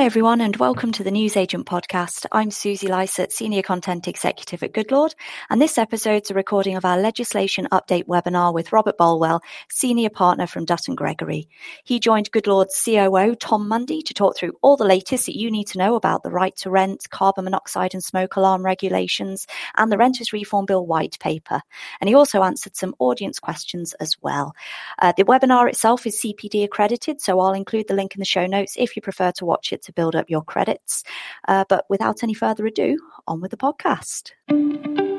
Hi, everyone, and welcome to the Newsagent podcast. I'm Susie Lysett, Senior Content Executive at Goodlord, and this episode's a recording of our legislation update webinar with Robert Bolwell, Senior Partner from Dutton Gregory. He joined Goodlord's COO, Tom Mundy, to talk through all the latest that you need to know about the right to rent, carbon monoxide and smoke alarm regulations, and the Renters Reform Bill white paper. And he also answered some audience questions as well. Uh, the webinar itself is CPD accredited, so I'll include the link in the show notes if you prefer to watch it to build up your credits. Uh, but without any further ado, on with the podcast.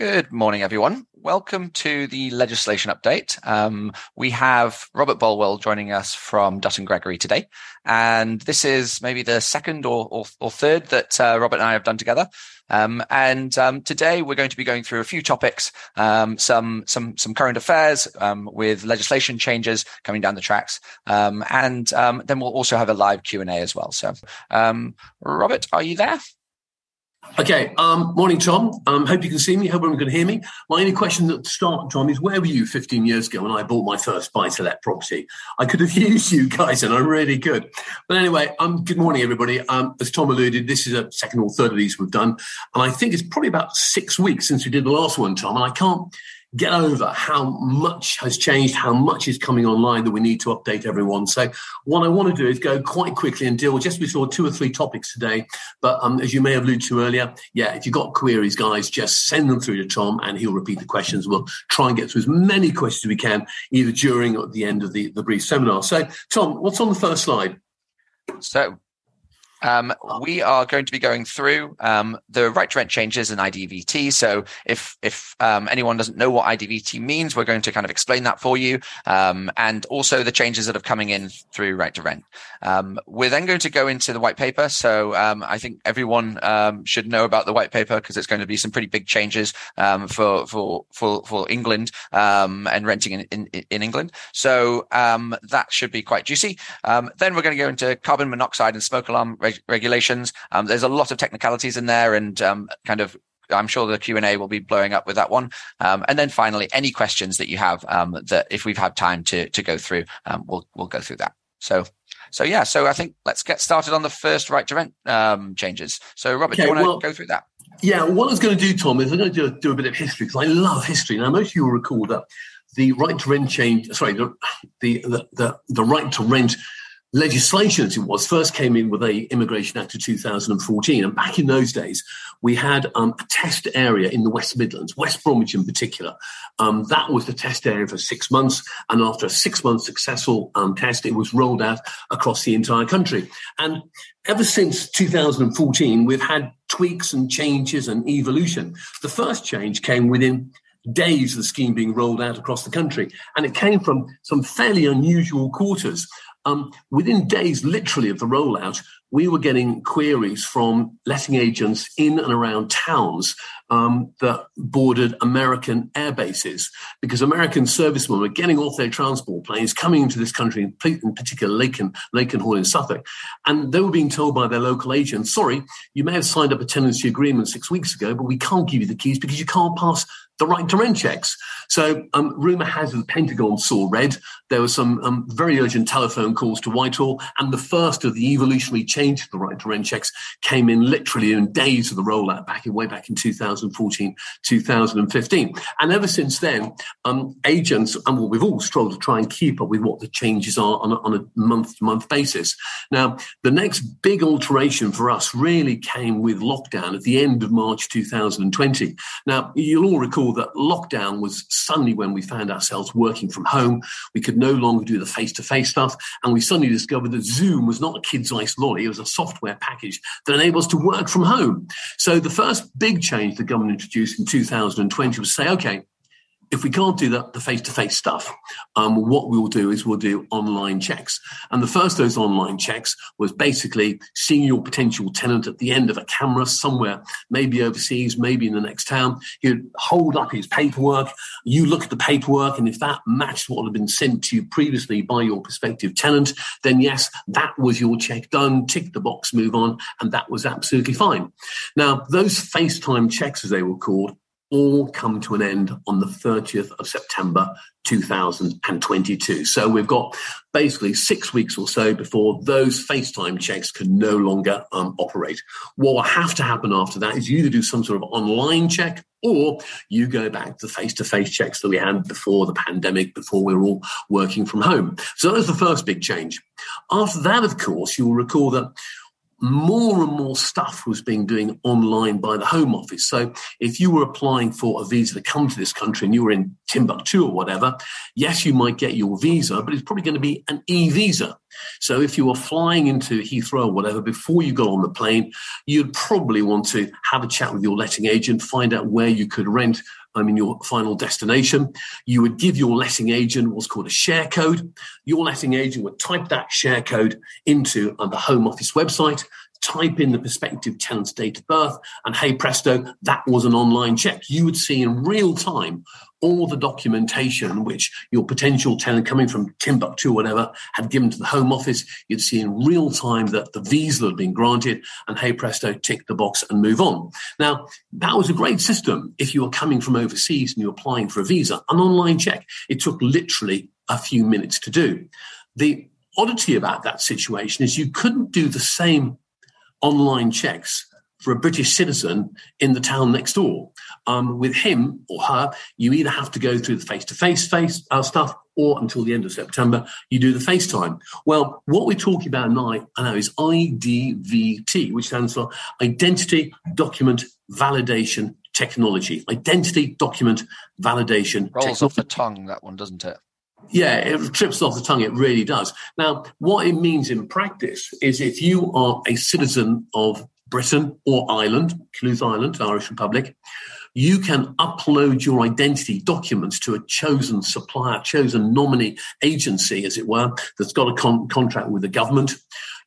Good morning, everyone. Welcome to the legislation update. Um, we have Robert Bolwell joining us from Dutton Gregory today. And this is maybe the second or, or, or third that uh, Robert and I have done together. Um, and um, today we're going to be going through a few topics, um, some some some current affairs um, with legislation changes coming down the tracks, um, and then we'll also have a live Q and A as well. So, Robert, are you there? Okay. Um, morning, Tom. Um, hope you can see me. Hope everyone can hear me. My only question at the start, Tom, is where were you 15 years ago when I bought my first buy-to-let property? I could have used you guys, and I really could. But anyway, um, good morning, everybody. Um, as Tom alluded, this is a second or third of these we've done, and I think it's probably about six weeks since we did the last one, Tom. And I can't get over how much has changed, how much is coming online that we need to update everyone. So what I want to do is go quite quickly and deal with just we saw two or three topics today. But um, as you may have alluded to earlier, yeah, if you've got queries, guys, just send them through to Tom and he'll repeat the questions. We'll try and get through as many questions as we can, either during or at the end of the, the brief seminar. So Tom, what's on the first slide? So um, we are going to be going through um, the right to rent changes in IDVT. So if if um, anyone doesn't know what IDVT means, we're going to kind of explain that for you, um, and also the changes that are coming in through right to rent. Um, we're then going to go into the white paper. So um, I think everyone should know about the white paper because it's going to be some pretty big changes for for for for England and renting in, in, in England. So that should be quite juicy. then we're going to go into carbon monoxide and smoke alarm reg- regulations. Um, there's a lot of technicalities in there, and um, kind of I'm sure the Q and A will be blowing up with that one. Um, and then finally, any questions that you have um, that if we've had time to to go through, um, we'll we'll go through that. So. So yeah, so I think let's get started on the first right to rent um, changes. So Robert, okay, do you want to well, go through that? Yeah, what I was going to do, Tom, is I'm going to do, do a bit of history because I love history. Now, most of you will recall that the right to rent change, sorry, the, the, the, the right to rent legislation, as it was, first came in with a Immigration Act of 2014. And back in those days, we had um, a test area in the West Midlands, West Bromwich in particular. Um, that was the test area for six months. And after a six month successful um, test, it was rolled out across the entire country. And ever since 2014, we've had tweaks and changes and evolution. The first change came within days of the scheme being rolled out across the country. And it came from some fairly unusual quarters. Um, within days, literally, of the rollout, we were getting queries from letting agents in and around towns um, that bordered American air bases because American servicemen were getting off their transport planes, coming into this country, in particular Laken, Lakenheath in Suffolk, and they were being told by their local agents, sorry, you may have signed up a tenancy agreement six weeks ago, but we can't give you the keys because you can't pass the right to rent checks. So, um, rumor has it the Pentagon saw red. There were some um, very urgent telephone calls to Whitehall, and the first of the evolutionary change to the right to rent checks came in literally in days of the rollout back in way back in 2014, 2015. And ever since then, um, agents, and well, we've all struggled to try and keep up with what the changes are on a, on a month-to-month basis. Now, the next big alteration for us really came with lockdown at the end of March 2020. Now, you'll all recall that lockdown was suddenly when we found ourselves working from home. We could no longer do the face to face stuff. And we suddenly discovered that Zoom was not a kid's ice lolly. It was a software package that enables to work from home. So the first big change the government introduced in 2020 was say, okay, if we can't do that, the face-to-face stuff, um, what we'll do is we'll do online checks. And the first of those online checks was basically seeing your potential tenant at the end of a camera somewhere, maybe overseas, maybe in the next town. He'd hold up his paperwork. You look at the paperwork, and if that matched what had been sent to you previously by your prospective tenant, then yes, that was your check done. Tick the box, move on, and that was absolutely fine. Now, those FaceTime checks, as they were called, all come to an end on the 30th of September 2022. So we've got basically six weeks or so before those FaceTime checks can no longer um, operate. What will have to happen after that is you either do some sort of online check or you go back to the face-to-face checks that we had before the pandemic, before we were all working from home. So that's the first big change. After that, of course, you'll recall that more and more stuff was being doing online by the Home Office. So if you were applying for a visa to come to this country and you were in Timbuktu or whatever, yes, you might get your visa, but it's probably going to be an e-visa. So if you were flying into Heathrow or whatever before you got on the plane, you'd probably want to have a chat with your letting agent, find out where you could rent I mean, your final destination. You would give your letting agent what's called a share code. Your letting agent would type that share code into the Home Office website, type in the prospective tenant's date of birth, and hey presto, that was an online check. You would see in real time all the documentation which your potential tenant coming from Timbuktu or whatever had given to the Home Office. You'd see in real time that the visa had been granted, and hey presto, tick the box and move on. Now, that was a great system if you were coming from overseas and you're applying for a visa. An online check, it took literally a few minutes to do. The oddity about that situation is you couldn't do the same online checks for a British citizen in the town next door. Um, with him or her, you either have to go through the face-to-face face uh, stuff, or until the end of September, you do the FaceTime. Well, what we're talking about now, I know, is IDVT, which stands for Identity Document Validation Technology. Identity Document Validation. Rolls technology. off the tongue, that one, doesn't it? Yeah, it trips off the tongue. It really does. Now, what it means in practice is if you are a citizen of Britain or Ireland, Clews Island, Irish Republic, you can upload your identity documents to a chosen supplier, chosen nominee agency, as it were, that's got a con- contract with the government.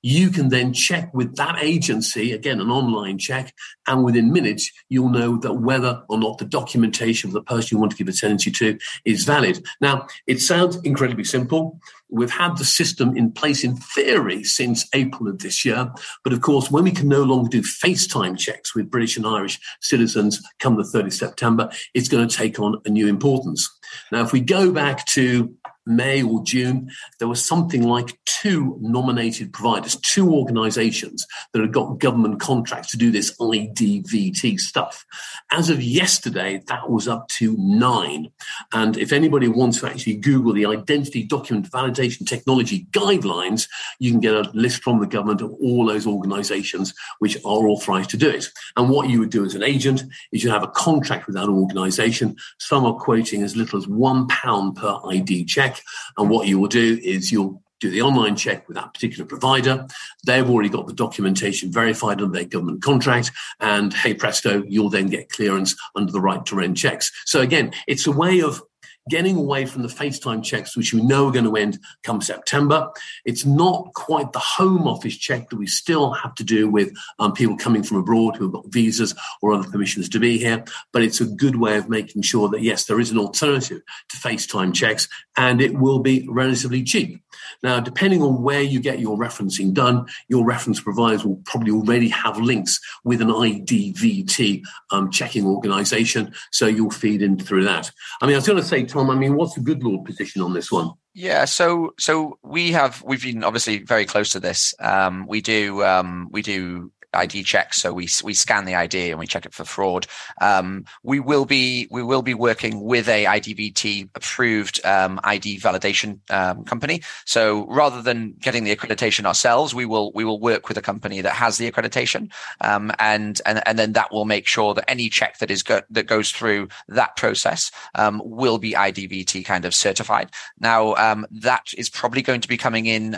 You can then check with that agency, again, an online check, and within minutes, you'll know that whether or not the documentation of the person you want to give a tenancy to is valid. Now, it sounds incredibly simple. We've had the system in place in theory since April of this year. But of course, when we can no longer do FaceTime checks with British and Irish citizens come the 30th September, it's going to take on a new importance. Now, if we go back to May or June, there was something like two nominated providers, two organizations that had got government contracts to do this IDVT stuff. As of yesterday, that was up to nine. And if anybody wants to actually Google the Identity Document Validation Technology Guidelines, you can get a list from the government of all those organizations which are authorized to do it. And what you would do as an agent is you have a contract with that organization. Some are quoting as little as one pound per ID check check. And what you will do is you'll do the online check with that particular provider. They've already got the documentation verified under their government contract. And hey presto, you'll then get clearance under the right to rent checks. So again, it's a way of getting away from the FaceTime checks, which we know are going to end come September. It's not quite the home office check that we still have to do with um, people coming from abroad who have got visas or other permissions to be here, but it's a good way of making sure that, yes, there is an alternative to FaceTime checks and it will be relatively cheap. Now, depending on where you get your referencing done, your reference providers will probably already have links with an IDVT um, checking organization, so you'll feed in through that. I mean, I was going to say, Tom, I mean, what's the Goodlord position on this one? Yeah, so so we have we've been obviously very close to this. Um, we do um, we do ID checks. So we we scan the ID and we check it for fraud. Um, we will be we will be working with a IDVT approved um, ID validation um, company. So rather than getting the accreditation ourselves, we will we will work with a company that has the accreditation, um, and and and then that will make sure that any check that is go- that goes through that process um, will be IDVT kind of certified. Now um, that is probably going to be coming in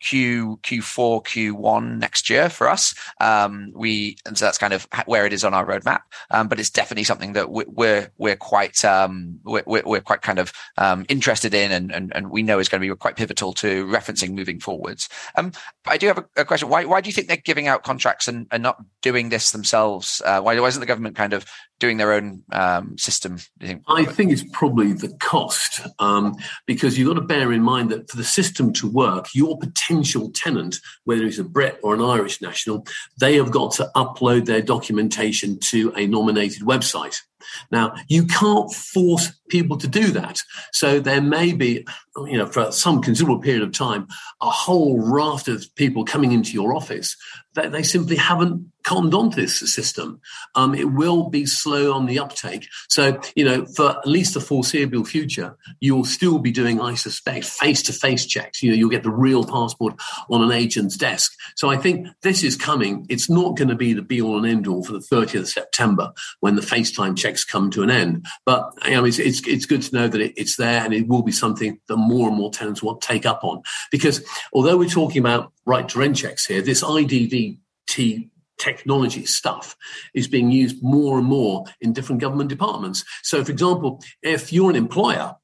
Q Q4 Q1 next year for us. Um, we and so that's kind of where it is on our roadmap. Um, but it's definitely something that we're we're quite um, we're, we're quite kind of um, interested in, and, and and we know is going to be quite pivotal to referencing moving forwards. Um, I do have a, a, question. Why why do you think they're giving out contracts and, and not doing this themselves? Uh, why why isn't the government kind of doing their own um, system? Think? I think it's probably the cost um, because you've got to bear in mind that for the system to work, your potential tenant, whether he's a Brit or an Irish national, they have got to upload their documentation to a nominated website. Now, you can't force people to do that. So there may be, you know, for some considerable period of time, a whole raft of people coming into your office that they simply haven't conned onto this system. Um, it will be slow on the uptake. So, you know, for at least the foreseeable future, you'll still be doing, I suspect, face to face checks. You know, you'll get the real passport on an agent's desk. So I think this is coming. It's not going to be the be all and end all for the 30th of September when the FaceTime come to an end. But, you know, it's, it's, it's good to know that it, it's there and it will be something that more and more tenants will take up on. Because although we're talking about right to rent checks here, this IDVT technology stuff is being used more and more in different government departments. So, for example, if you're an employer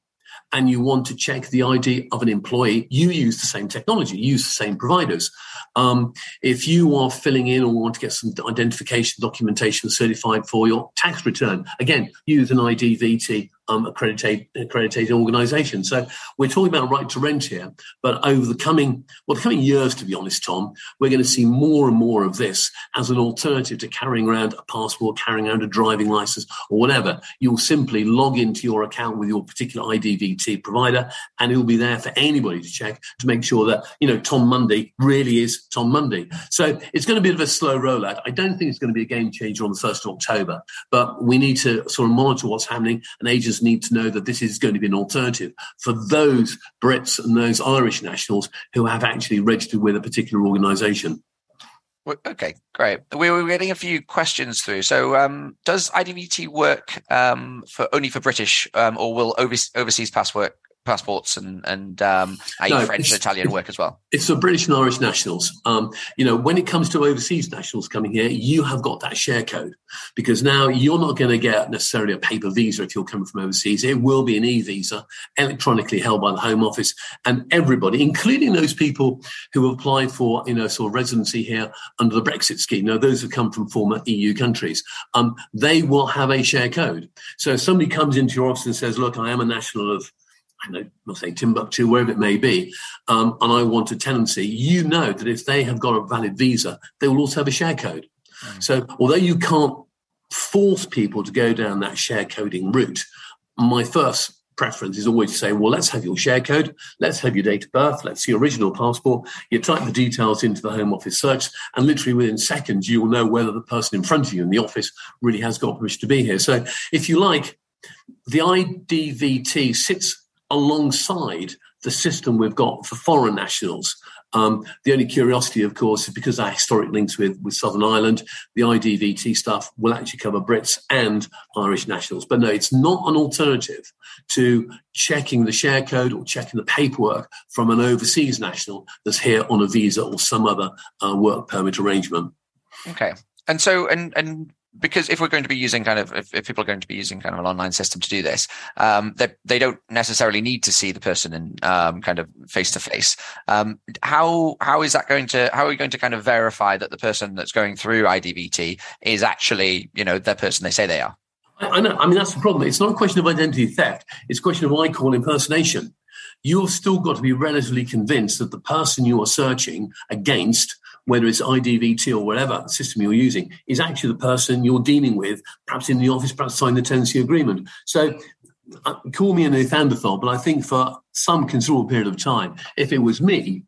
and you want to check the ID of an employee, you use the same technology, use the same providers. Um, if you are filling in or want to get some identification documentation certified for your tax return, again, use an IDVT um, accredited, accredited organization. So we're talking about right to rent here, but over the coming, well, the coming years, to be honest, Tom, we're going to see more and more of this as an alternative to carrying around a passport, carrying around a driving license or whatever. You'll simply log into your account with your particular IDVT provider and it'll be there for anybody to check to make sure that, you know, Tom Mundy really is Tom Mundy. So it's going to be a bit of a slow rollout. I don't think it's going to be a game changer on the 1st of October, but we need to sort of monitor what's happening and agents need to know that this is going to be an alternative for those Brits and those Irish nationals who have actually registered with a particular organisation. Okay, great. We were getting a few questions through. So, um, does IDVT work um, for only for British, um, or will overseas passport passports and and um, no, French and Italian work as well? It's for British and Irish nationals. Um, you know, when it comes to overseas nationals coming here, you have got that share code because now you're not going to get necessarily a paper visa if you're coming from overseas. It will be an e-visa, electronically held by the Home Office, and everybody, including those people who applied for you know sort of residency here under the Brexit scheme. Now, those who come from former EU countries, um, they will have a share code. So if somebody comes into your office and says, "Look, I am a national of." I know, I'll say Timbuktu, wherever it may be, um, and I want a tenancy, you know that if they have got a valid visa, they will also have a share code. Mm. So although you can't force people to go down that share coding route, my first preference is always to say, well, let's have your share code, let's have your date of birth, let's see your original passport. You type the details into the Home Office search, and literally within seconds, you will know whether the person in front of you in the office really has got permission to be here. So, if you like, the IDVT sits alongside the system we've got for foreign nationals. Um, the only curiosity, of course, is because our historic links with, with Southern Ireland, the IDVT stuff will actually cover Brits and Irish nationals. But no, it's not an alternative to checking the share code or checking the paperwork from an overseas national that's here on a visa or some other uh, work permit arrangement. Okay. And so, and and because if we're going to be using kind of if, if, people are going to be using kind of an online system to do this um, they, they don't necessarily need to see the person in um, kind of face to face how how is that going to how are we going to kind of verify that the person that's going through idvt is actually you know the person they say they are? I, I know i mean that's the problem. It's not a question of identity theft. It's a question of what i call impersonation. You've still got to be relatively convinced that the person you are searching against whether it's IDVT or whatever system you're using, is actually the person you're dealing with, perhaps in the office, perhaps sign the tenancy agreement. So uh, call me a Neanderthal, but I think for some considerable period of time, if it was me,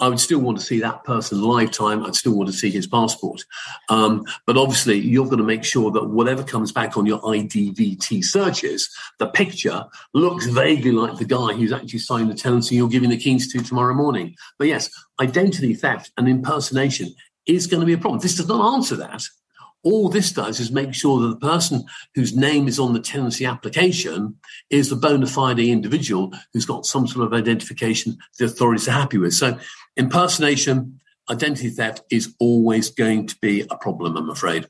I would still want to see that person lifetime. I'd still want to see his passport. Um, but obviously, you're going to make sure that whatever comes back on your IDVT searches, the picture looks vaguely like the guy who's actually signed the tenancy you're giving the keys to tomorrow morning. But yes, identity theft and impersonation is going to be a problem. This does not answer that. All this does is make sure that the person whose name is on the tenancy application is the bona fide individual who's got some sort of identification the authorities are happy with. So impersonation, identity theft is always going to be a problem, I'm afraid.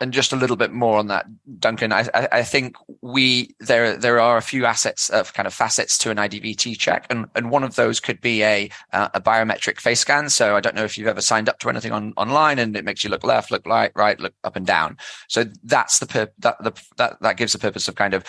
And, just a little bit more on that, Duncan. I, I, think we there there are a few assets of kind of facets to an IDVT check, and, and one of those could be a uh, a biometric face scan. So I don't know if you've ever signed up to anything on online, and it makes you look left, look right, right, look up and down. So that's the per- that the that that gives the purpose of kind of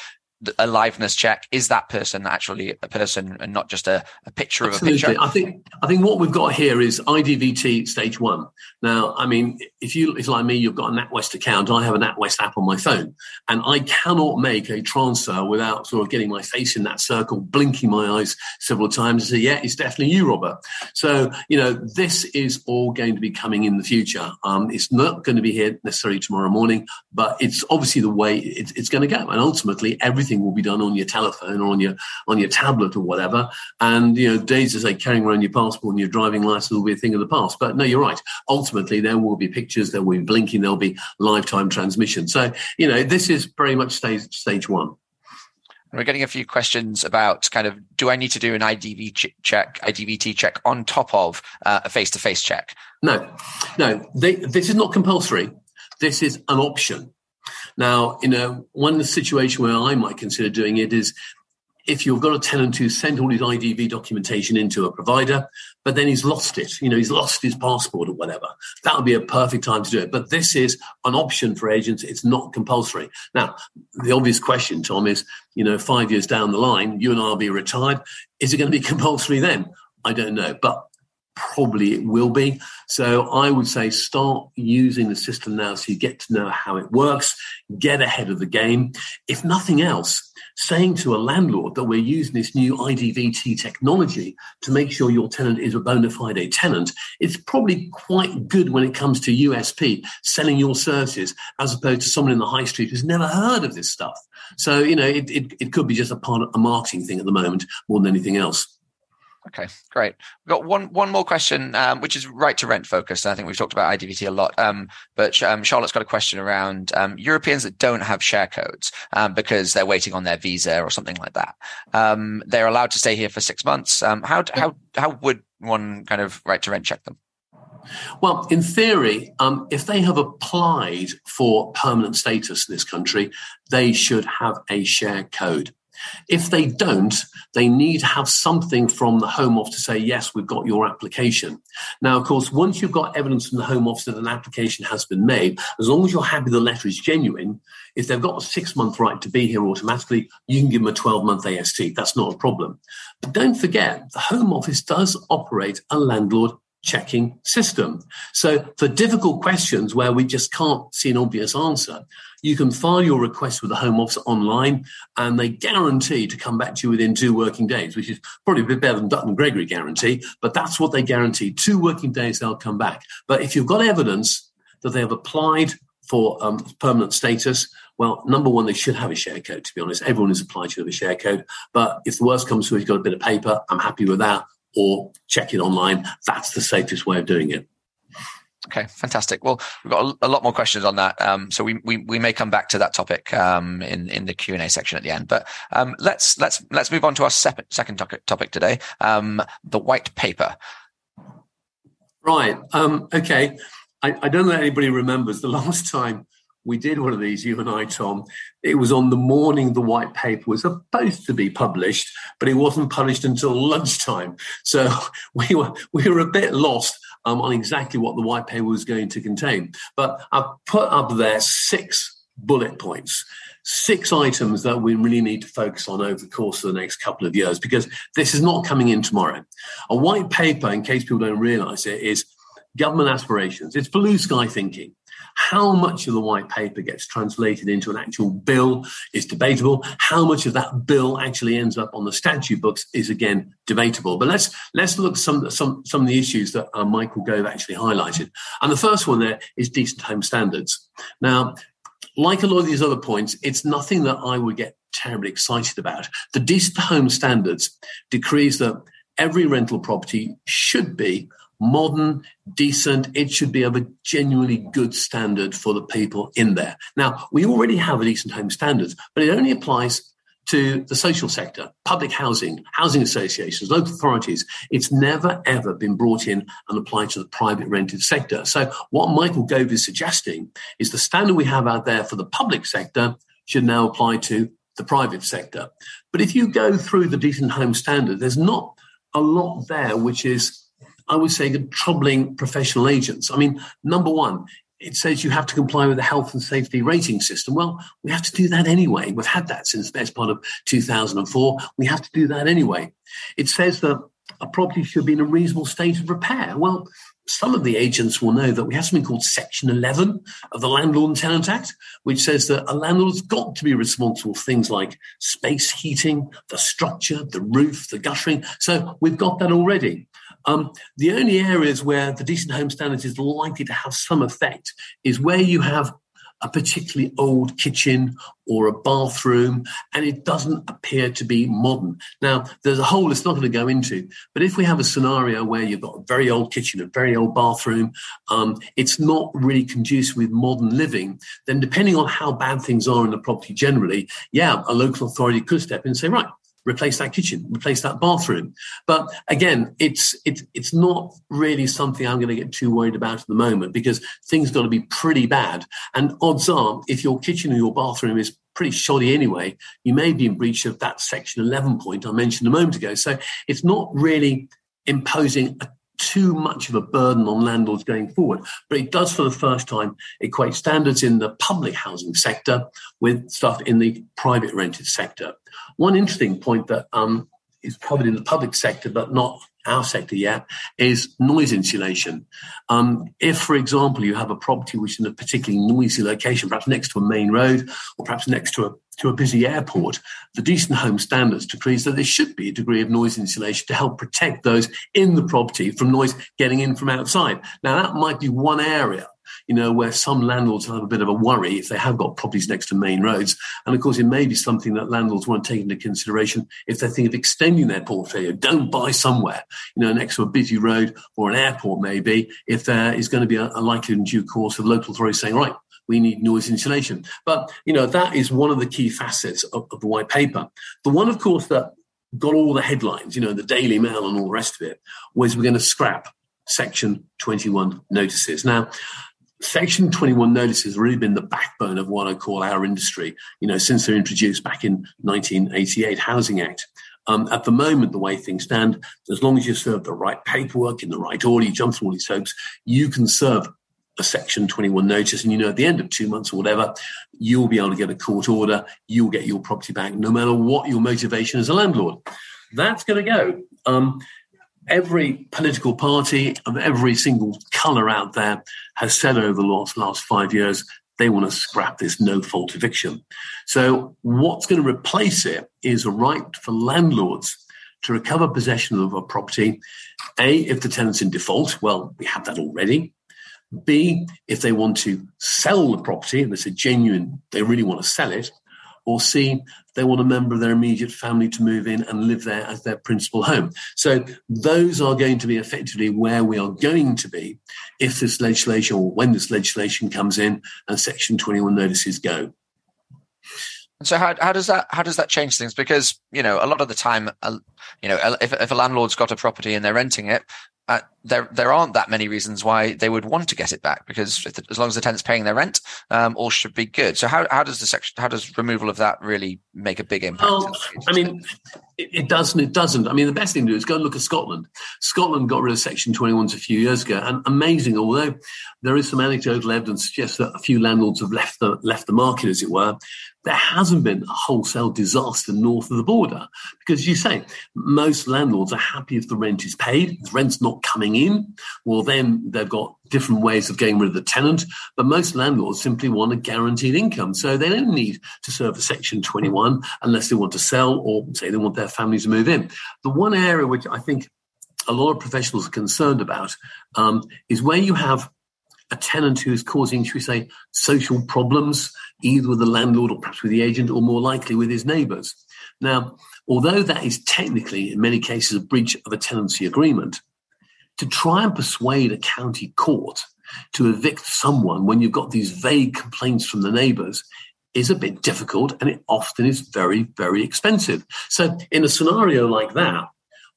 a liveness check. Is that person actually a person and not just a, a picture Absolutely. of a picture? I think I think what we've got here is IDVT stage one. Now, I mean, if you if like me, you've got a NatWest account. I have a NatWest app on my phone, and I cannot make a transfer without sort of getting my face in that circle, blinking my eyes several times, and say, "Yeah, it's definitely you, Robert." So, you know, this is all going to be coming in the future. Um, it's not going to be here necessarily tomorrow morning, but it's obviously the way it's, it's going to go, and ultimately, everything will be done on your telephone or on your on your tablet or whatever. And you know, days to say carrying around your passport and your driving license will be a thing of the past. But no, you're right. Ultimately, there will be pictures, there will be blinking, there'll be lifetime transmission. So you know, this is very much stage stage one. We're getting a few questions about kind of do I need to do an IDV ch- check, IDVT check on top of uh, a face-to-face check? No, no. They, this is not compulsory. This is an option. Now, you know, one situation where I might consider doing it is if you've got a tenant who sent all his IDV documentation into a provider, but then he's lost it, you know, he's lost his passport or whatever, that would be a perfect time to do it. But this is an option for agents. It's not compulsory. Now, the obvious question, Tom, is, you know, five years down the line, you and I will be retired. Is it going to be compulsory then? I don't know. But probably it will be. So I would say start using the system now so you get to know how it works, get ahead of the game. If nothing else, saying to a landlord that we're using this new IDVT technology to make sure your tenant is a bona fide tenant, it's probably quite good when it comes to USP, selling your services, as opposed to someone in the high street who's never heard of this stuff. So, you know, it, it, it could be just a part of a marketing thing at the moment more than anything else. Okay, great. We've got one one more question, um, which is right to rent focused. I think we've talked about IDVT a lot, um, but um, Charlotte's got a question around um, Europeans that don't have share codes um, because they're waiting on their visa or something like that. Um, they're allowed to stay here for six months. how how how would one kind of right to rent check them? Well, in theory, um, if they have applied for permanent status in this country, they should have a share code. If they don't, they need to have something from the Home Office to say, yes, we've got your application. Now, of course, once you've got evidence from the Home Office that an application has been made, as long as you're happy the letter is genuine, if they've got a six month right to be here automatically, you can give them a 12 month AST. That's not a problem. But don't forget, the Home Office does operate a landlord checking system. So for difficult questions where we just can't see an obvious answer, you can file your request with the Home Office online and they guarantee to come back to you within two working days, which is probably a bit better than Dutton Gregory guarantee, but that's what they guarantee. Two working days, they'll come back. But if you've got evidence that they have applied for um, permanent status, well, number one, they should have a share code, to be honest. Everyone who's applied should have a share code. But if the worst comes to you've got a bit of paper, I'm happy with that or check it online. That's the safest way of doing it. Okay, fantastic. Well, we've got a, a lot more questions on that, um, so we, we we may come back to that topic um, in in the Q and A section at the end. But um, let's let's let's move on to our second second topic, topic today, um, the white paper. Right. Um, okay. I, I don't know if anybody remembers the last time we did one of these, you and I, Tom. It was on the morning the white paper was supposed to be published, but it wasn't published until lunchtime. So we were we were a bit lost um, on exactly what the white paper was going to contain. But I've put up there six bullet points, six items that we really need to focus on over the course of the next couple of years, because this is not coming in tomorrow. A white paper, in case people don't realize it, is government aspirations. It's blue sky thinking. How much of the white paper gets translated into an actual bill is debatable. How much of that bill actually ends up on the statute books is again debatable. But let's let's look some some some of the issues that uh, Michael Gove actually highlighted. And the first one there is decent home standards. Now, like a lot of these other points, it's nothing that I would get terribly excited about. The decent home standards decrees that every rental property should be modern, decent. It should be of a genuinely good standard for the people in there. Now, we already have a decent home standards, but it only applies to the social sector, public housing, housing associations, local authorities. It's never ever been brought in and applied to the private rented sector. So what Michael Gove is suggesting is the standard we have out there for the public sector should now apply to the private sector. But if you go through the decent home standard, there's not a lot there which is I would say, troubling professional agents. I mean, number one, it says you have to comply with the health and safety rating system. Well, we have to do that anyway. We've had that since the best part of 2004. We have to do that anyway. It says that a property should be in a reasonable state of repair. Well, some of the agents will know that we have something called Section 11 of the Landlord and Tenant Act, which says that a landlord's got to be responsible for things like space heating, the structure, the roof, the guttering. So we've got that already. Um, the only areas where the decent home standards is likely to have some effect is where you have a particularly old kitchen or a bathroom, and it doesn't appear to be modern. Now, there's a whole it's not going to go into, but if we have a scenario where you've got a very old kitchen, a very old bathroom, um, it's not really conducive with modern living, then depending on how bad things are in the property generally, yeah, a local authority could step in and say, right, replace that kitchen, replace that bathroom. But again, it's it's it's not really something I'm going to get too worried about at the moment because things got to be pretty bad. And odds are, if your kitchen or your bathroom is pretty shoddy anyway, you may be in breach of that section 11 point I mentioned a moment ago. So it's not really imposing a too much of a burden on landlords going forward. But it does, for the first time, equate standards in the public housing sector with stuff in the private rented sector. One interesting point that um, is covered in the public sector, but not our sector yet, is noise insulation. Um, if, for example, you have a property which is in a particularly noisy location, perhaps next to a main road or perhaps next to a to a busy airport, the Decent Home Standards decrees that there should be a degree of noise insulation to help protect those in the property from noise getting in from outside. Now, that might be one area you know, where some landlords have a bit of a worry if they have got properties next to main roads. And of course, it may be something that landlords want to take into consideration if they think of extending their portfolio. Don't buy somewhere, you know, next to a busy road or an airport, maybe, if there is going to be a, a likelihood in due course of local authorities saying, right, we need noise insulation. But, you know, that is one of the key facets of, of the white paper. The one, of course, that got all the headlines, you know, the Daily Mail and all the rest of it, was we're going to scrap Section 21 notices. Now, Section 21 notices has really been the backbone of what I call our industry, you know, since they're introduced back in 1988 Housing Act. Um, at the moment, the way things stand, as long as you serve the right paperwork in the right order, you jump through all these hoops, you can serve a Section 21 notice. And you know, at the end of two months or whatever, you'll be able to get a court order, you'll get your property back, no matter what your motivation as a landlord. That's going to go. Um, every political party of every single colour out there has said over the last, last five years they want to scrap this no fault eviction. So, what's going to replace it is a right for landlords to recover possession of a property. A, if the tenant's in default, well, we have that already. B, if they want to sell the property and it's a genuine, they really want to sell it. Or C, they want a member of their immediate family to move in and live there as their principal home. So those are going to be effectively where we are going to be if this legislation or when this legislation comes in and Section 21 notices go. And so how, how does that how does that change things? Because you know a lot of the time, uh, you know, if, if a landlord's got a property and they're renting it, uh, there there aren't that many reasons why they would want to get it back because the, as long as the tenant's paying their rent, um, all should be good. So how how does the section how does removal of that really make a big impact? Well, I mean, it, it doesn't. It doesn't. I mean, the best thing to do is go and look at Scotland. Scotland got rid of Section 21s a few years ago, and amazing. Although there is some anecdotal evidence suggests that a few landlords have left the left the market, as it were there hasn't been a wholesale disaster north of the border. Because as you say, most landlords are happy if the rent is paid, if the rent's not coming in, well, then they've got different ways of getting rid of the tenant. But most landlords simply want a guaranteed income. So they don't need to serve a Section 21 unless they want to sell or say they want their families to move in. The one area which I think a lot of professionals are concerned about um, is where you have a tenant who is causing, should we say, social problems, either with the landlord or perhaps with the agent, or more likely with his neighbours. Now, although that is technically, in many cases, a breach of a tenancy agreement, to try and persuade a county court to evict someone when you've got these vague complaints from the neighbours is a bit difficult and it often is very, very expensive. So, in a scenario like that,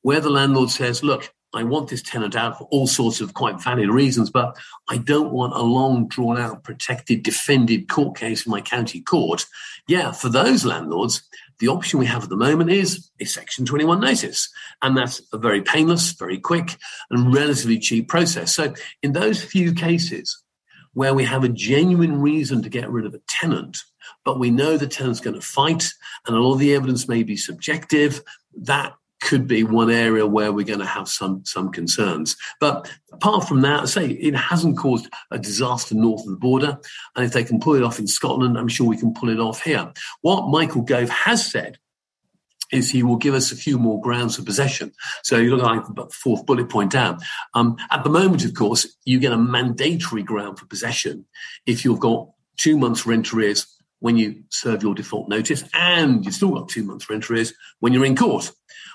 where the landlord says, Look, I want this tenant out for all sorts of quite valid reasons, but I don't want a long, drawn out, protected, defended court case in my county court. Yeah, for those landlords, the option we have at the moment is a Section 21 notice. And that's a very painless, very quick, and relatively cheap process. So, in those few cases where we have a genuine reason to get rid of a tenant, but we know the tenant's going to fight, and a lot of the evidence may be subjective, that could be one area where we're going to have some some concerns. But apart from that, I say it hasn't caused a disaster north of the border, and if they can pull it off in Scotland, I'm sure we can pull it off here. What Michael Gove has said is he will give us a few more grounds of possession. So you look like the fourth bullet point down. Um, at the moment, of course, you get a mandatory ground for possession if you've got two months rent arrears when you serve your default notice, and you've still got two months rent arrears when you're in court.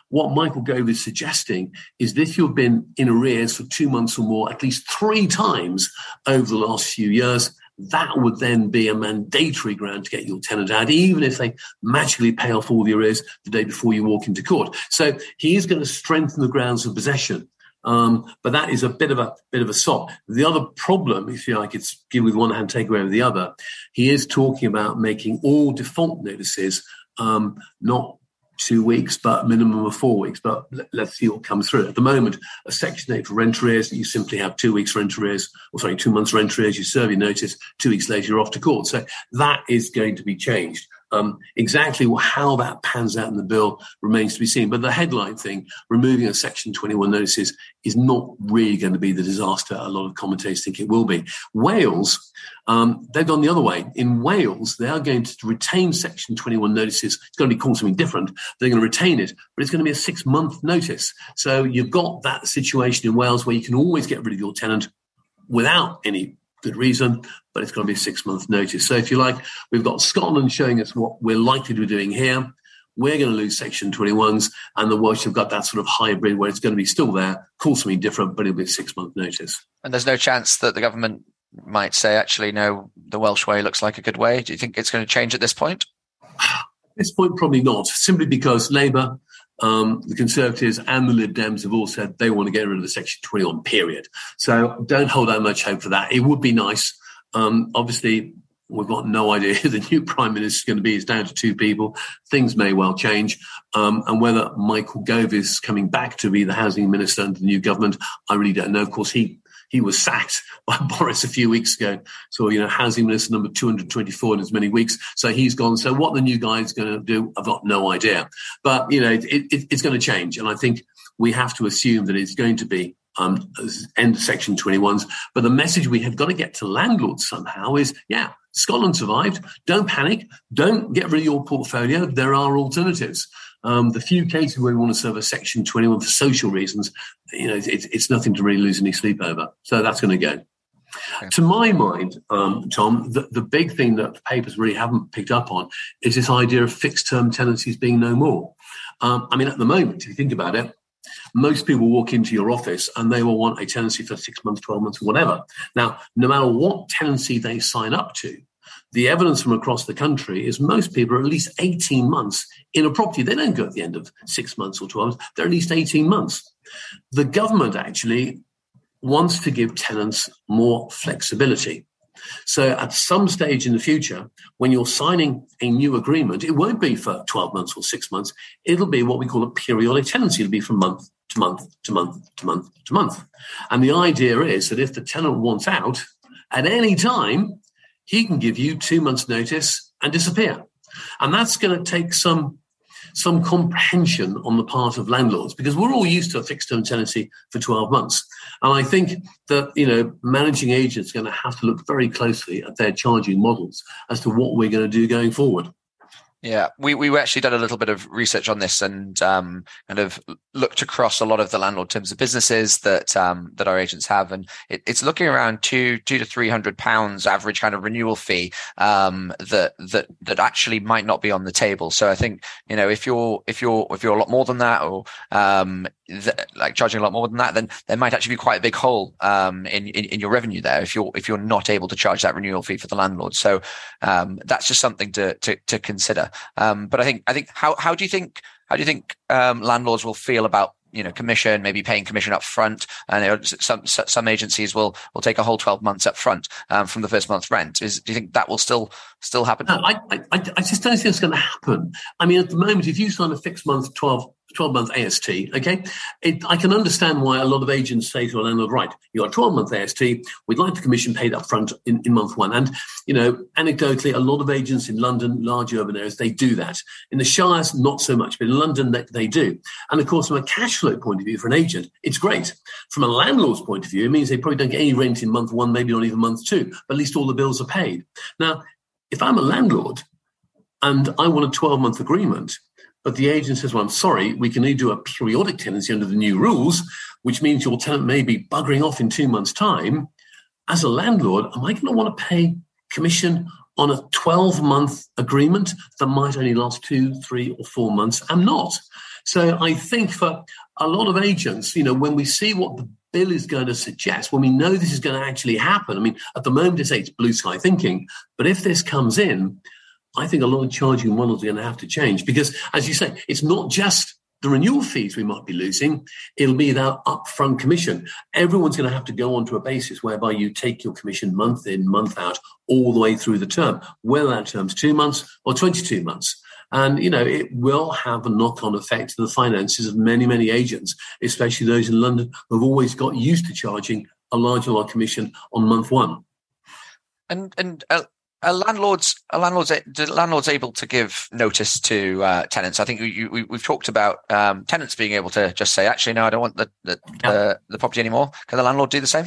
What Michael Gove is suggesting is that if you've been in arrears for two months or more, at least three times over the last few years, that would then be a mandatory ground to get your tenant out, even if they magically pay off all the arrears the day before you walk into court. So he is going to strengthen the grounds of possession. Um, but that is a bit of a bit of a sop. The other problem, if you like, it's give with one hand, take away with the other. He is talking about making all default notices um, not two weeks, but minimum of four weeks. But let's see what comes through. At the moment, a Section 8 for rent arrears, you simply have two weeks rent arrears, or sorry, two months rent arrears, you serve your notice, two weeks later you're off to court. So that is going to be changed. Um, exactly how that pans out in the bill remains to be seen. But the headline thing, removing a Section 21 notices, is not really going to be the disaster a lot of commentators think it will be. Wales, um, they've gone the other way. In Wales, they are going to retain Section 21 notices. It's going to be called something different. They're going to retain it, but it's going to be a six month notice. So you've got that situation in Wales where you can always get rid of your tenant without any good reason, but it's going to be six month notice. So, if you like, we've got Scotland showing us what we're likely to be doing here. We're going to lose Section 21s, and the Welsh have got that sort of hybrid where it's going to be still there, call something different, but it'll be six month notice. And there's no chance that the government might say, actually, no, the Welsh way looks like a good way. Do you think it's going to change at this point? At this point, probably not, simply because Labour um, the Conservatives and the Lib Dems have all said they want to get rid of the Section 21 period. So don't hold out much hope for that. It would be nice. Um, obviously, we've got no idea who the new Prime Minister is going to be. It's down to two people. Things may well change. Um, and whether Michael Gove is coming back to be the Housing Minister under the new government, I really don't know. Of course, he he was sacked by Boris a few weeks ago. So, you know, housing minister number 224 in as many weeks. So he's gone. So what the new guy is going to do, I've got no idea. But, you know, it, it, it's going to change. And I think we have to assume that it's going to be um, end of section 21s. But the message we have got to get to landlords somehow is, yeah, Scotland survived. Don't panic. Don't get rid of your portfolio. There are alternatives. Um, the few cases where we want to serve a Section 21 for social reasons, you know, it's, it's nothing to really lose any sleep over. So that's going to go. Okay. To my mind, um, Tom, the, the big thing that the papers really haven't picked up on is this idea of fixed term tenancies being no more. Um, I mean, at the moment, if you think about it, most people walk into your office and they will want a tenancy for six months, 12 months, whatever. Now, no matter what tenancy they sign up to, the evidence from across the country is most people are at least 18 months in a property. They don't go at the end of six months or 12 months, they're at least 18 months. The government actually wants to give tenants more flexibility. So at some stage in the future, when you're signing a new agreement, it won't be for 12 months or six months. It'll be what we call a periodic tenancy. It'll be from month to month to month to month to month. And the idea is that if the tenant wants out at any time, he can give you two months' notice and disappear. And that's going to take some some comprehension on the part of landlords because we're all used to a fixed term tenancy for 12 months. And I think that, you know, managing agents are going to have to look very closely at their charging models as to what we're going to do going forward. Yeah, we we actually done a little bit of research on this and um, kind of looked across a lot of the landlord terms of businesses that um, that our agents have, and it, it's looking around two two to three hundred pounds average kind of renewal fee um, that that that actually might not be on the table. So I think you know if you're if you're if you're a lot more than that, or um, like charging a lot more than that, then there might actually be quite a big hole um, in, in, in your revenue there if you're if you're not able to charge that renewal fee for the landlord. So um, that's just something to to, to consider. Um, but I think I think how how do you think how do you think um, landlords will feel about you know commission maybe paying commission up front and some some agencies will will take a whole 12 months up front um, from the first month's rent. Is do you think that will still still happen? No, I, I, I just don't think it's going to happen. I mean at the moment if you sign a fixed month 12 12 month AST. Okay. It, I can understand why a lot of agents say to a landlord, right, you got a 12 month AST. We'd like the commission paid up front in, in month one. And, you know, anecdotally, a lot of agents in London, large urban areas, they do that. In the Shires, not so much, but in London, they, they do. And of course, from a cash flow point of view for an agent, it's great. From a landlord's point of view, it means they probably don't get any rent in month one, maybe not even month two, but at least all the bills are paid. Now, if I'm a landlord and I want a 12 month agreement, but the agent says, well, I'm sorry, we can only do a periodic tenancy under the new rules, which means your tenant may be buggering off in two months' time. As a landlord, am I going to want to pay commission on a 12 month agreement that might only last two, three, or four months? I'm not. So I think for a lot of agents, you know, when we see what the bill is going to suggest, when we know this is going to actually happen, I mean, at the moment, it's, it's blue sky thinking, but if this comes in, I think a lot of charging models are going to have to change because, as you say, it's not just the renewal fees we might be losing, it'll be that upfront commission. Everyone's going to have to go onto a basis whereby you take your commission month in, month out, all the way through the term, whether that term's two months or 22 months. And, you know, it will have a knock on effect to the finances of many, many agents, especially those in London who've always got used to charging a large larger lot commission on month one. And, and, uh, a landlord's a landlord's the landlord's able to give notice to uh, tenants. I think we, we, have talked about um, tenants being able to just say, actually, no, I don't want the the, yeah. the, the property anymore. Can the landlord do the same?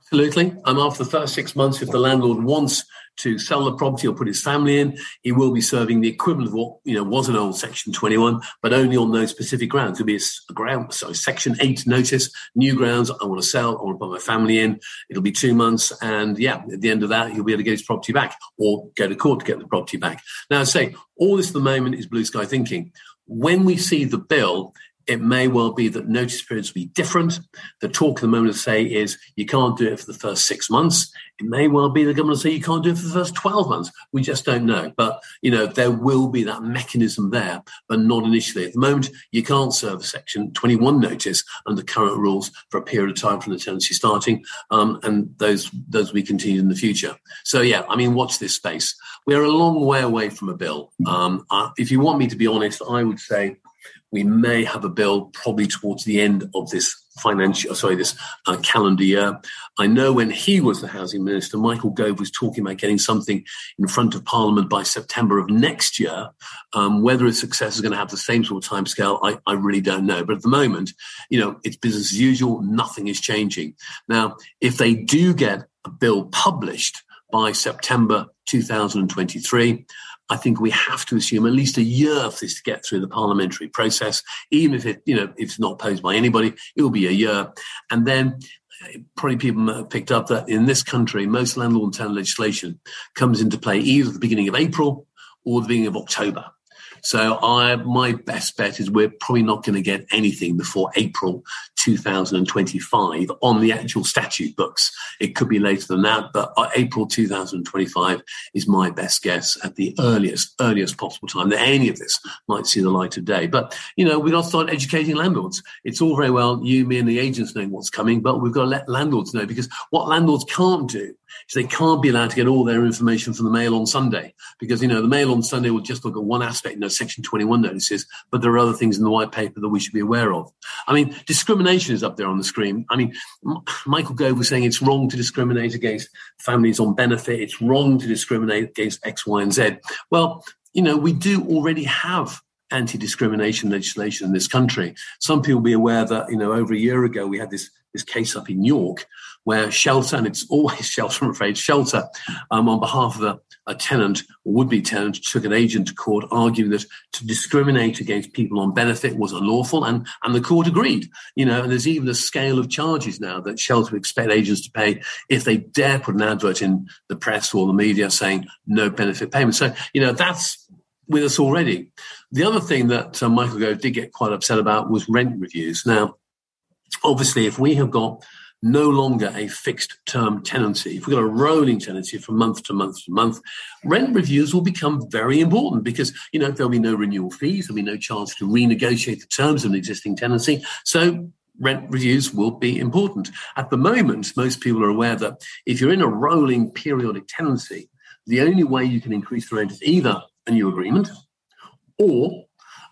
Absolutely. And after the first six months, if the landlord wants to sell the property or put his family in, he will be serving the equivalent of what you know was an old Section 21, but only on those specific grounds. It'll be a ground, so Section 8 notice, new grounds. I want to sell. I want to put my family in. It'll be two months, and yeah, at the end of that, he'll be able to get his property back or go to court to get the property back. Now, I say all this at the moment is blue sky thinking. When we see the bill, it may well be that notice periods will be different. The talk at the moment say is you can't do it for the first six months. It may well be the government will say you can't do it for the first 12 months. We just don't know. But, you know, there will be that mechanism there, but not initially. At the moment, you can't serve a Section 21 notice under current rules for a period of time from the tenancy starting. Um, and those, those will be continued in the future. So, yeah, I mean, watch this space. We are a long way away from a bill. Um, uh, if you want me to be honest, I would say we may have a bill probably towards the end of this financial, sorry, this uh, calendar year. I know when he was the housing minister, Michael Gove was talking about getting something in front of Parliament by September of next year. Um, whether its success is going to have the same sort of timescale, I, I really don't know. But at the moment, you know, it's business as usual. Nothing is changing. Now, if they do get a bill published by September 2023, I think we have to assume at least a year for this to get through the parliamentary process, even if it, you know, it's not posed by anybody, it will be a year. And then uh, probably people have picked up that in this country, most landlord and legislation comes into play either at the beginning of April or the beginning of October. So I, my best bet is we're probably not going to get anything before April 2025 on the actual statute books. It could be later than that, but uh, April 2025 is my best guess at the earliest, earliest possible time that any of this might see the light of day. But, you know, we've got to start educating landlords. It's all very well you, me, and the agents knowing what's coming, but we've got to let landlords know because what landlords can't do is they can't be allowed to get all their information from the mail on Sunday because, you know, the mail on Sunday will just look at one aspect, you know, Section 21 notices, but there are other things in the white paper that we should be aware of. I mean, discrimination is up there on the screen. I mean, Michael Gove was saying it's wrong to discriminate against families on benefit. It's wrong to discriminate against X, Y, and Z. Well, you know, we do already have anti-discrimination legislation in this country. Some people will be aware that, you know, over a year ago, we had this, this case up in York where shelter, and it's always shelter, I'm afraid, shelter um, on behalf of a, a tenant would be tenant took an agent to court arguing that to discriminate against people on benefit was unlawful, and, and the court agreed. You know, and there's even a scale of charges now that shelter expect agents to pay if they dare put an advert in the press or the media saying no benefit payment. So, you know, that's with us already. The other thing that uh, Michael Gove did get quite upset about was rent reviews. Now, obviously, if we have got no longer a fixed term tenancy. If we've got a rolling tenancy from month to month to month, rent reviews will become very important because, you know, there'll be no renewal fees, there'll be no chance to renegotiate the terms of an existing tenancy. So rent reviews will be important. At the moment, most people are aware that if you're in a rolling periodic tenancy, the only way you can increase the rent is either a new agreement or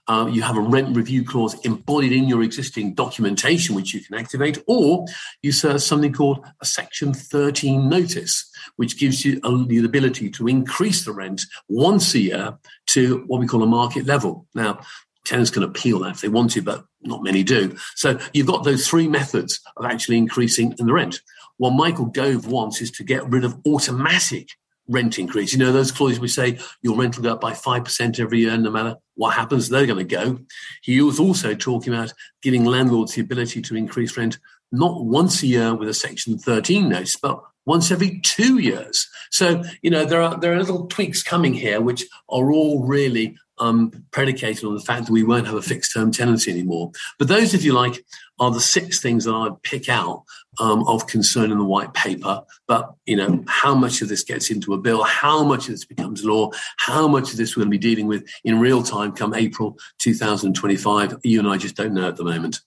uh, you have a rent review clause embodied in your existing documentation, which you can activate, or you serve something called a Section 13 notice, which gives you the ability to increase the rent once a year to what we call a market level. Now, tenants can appeal that if they want to, but not many do. So you've got those three methods of actually increasing in the rent. What Michael Gove wants is to get rid of automatic rent increase. You know, those clauses we say your rent will go up by 5% every year, no matter what happens, they're going to go. He was also talking about giving landlords the ability to increase rent not once a year with a Section 13 notice, but once every two years. So, you know, there are there are little tweaks coming here which are all really um, predicated on the fact that we won't have a fixed term tenancy anymore. But those, if you like, are the six things that I'd pick out um, of concern in the white paper. But, you know, how much of this gets into a bill, how much of this becomes law, how much of this we're going to be dealing with in real time come April 2025, you and I just don't know at the moment.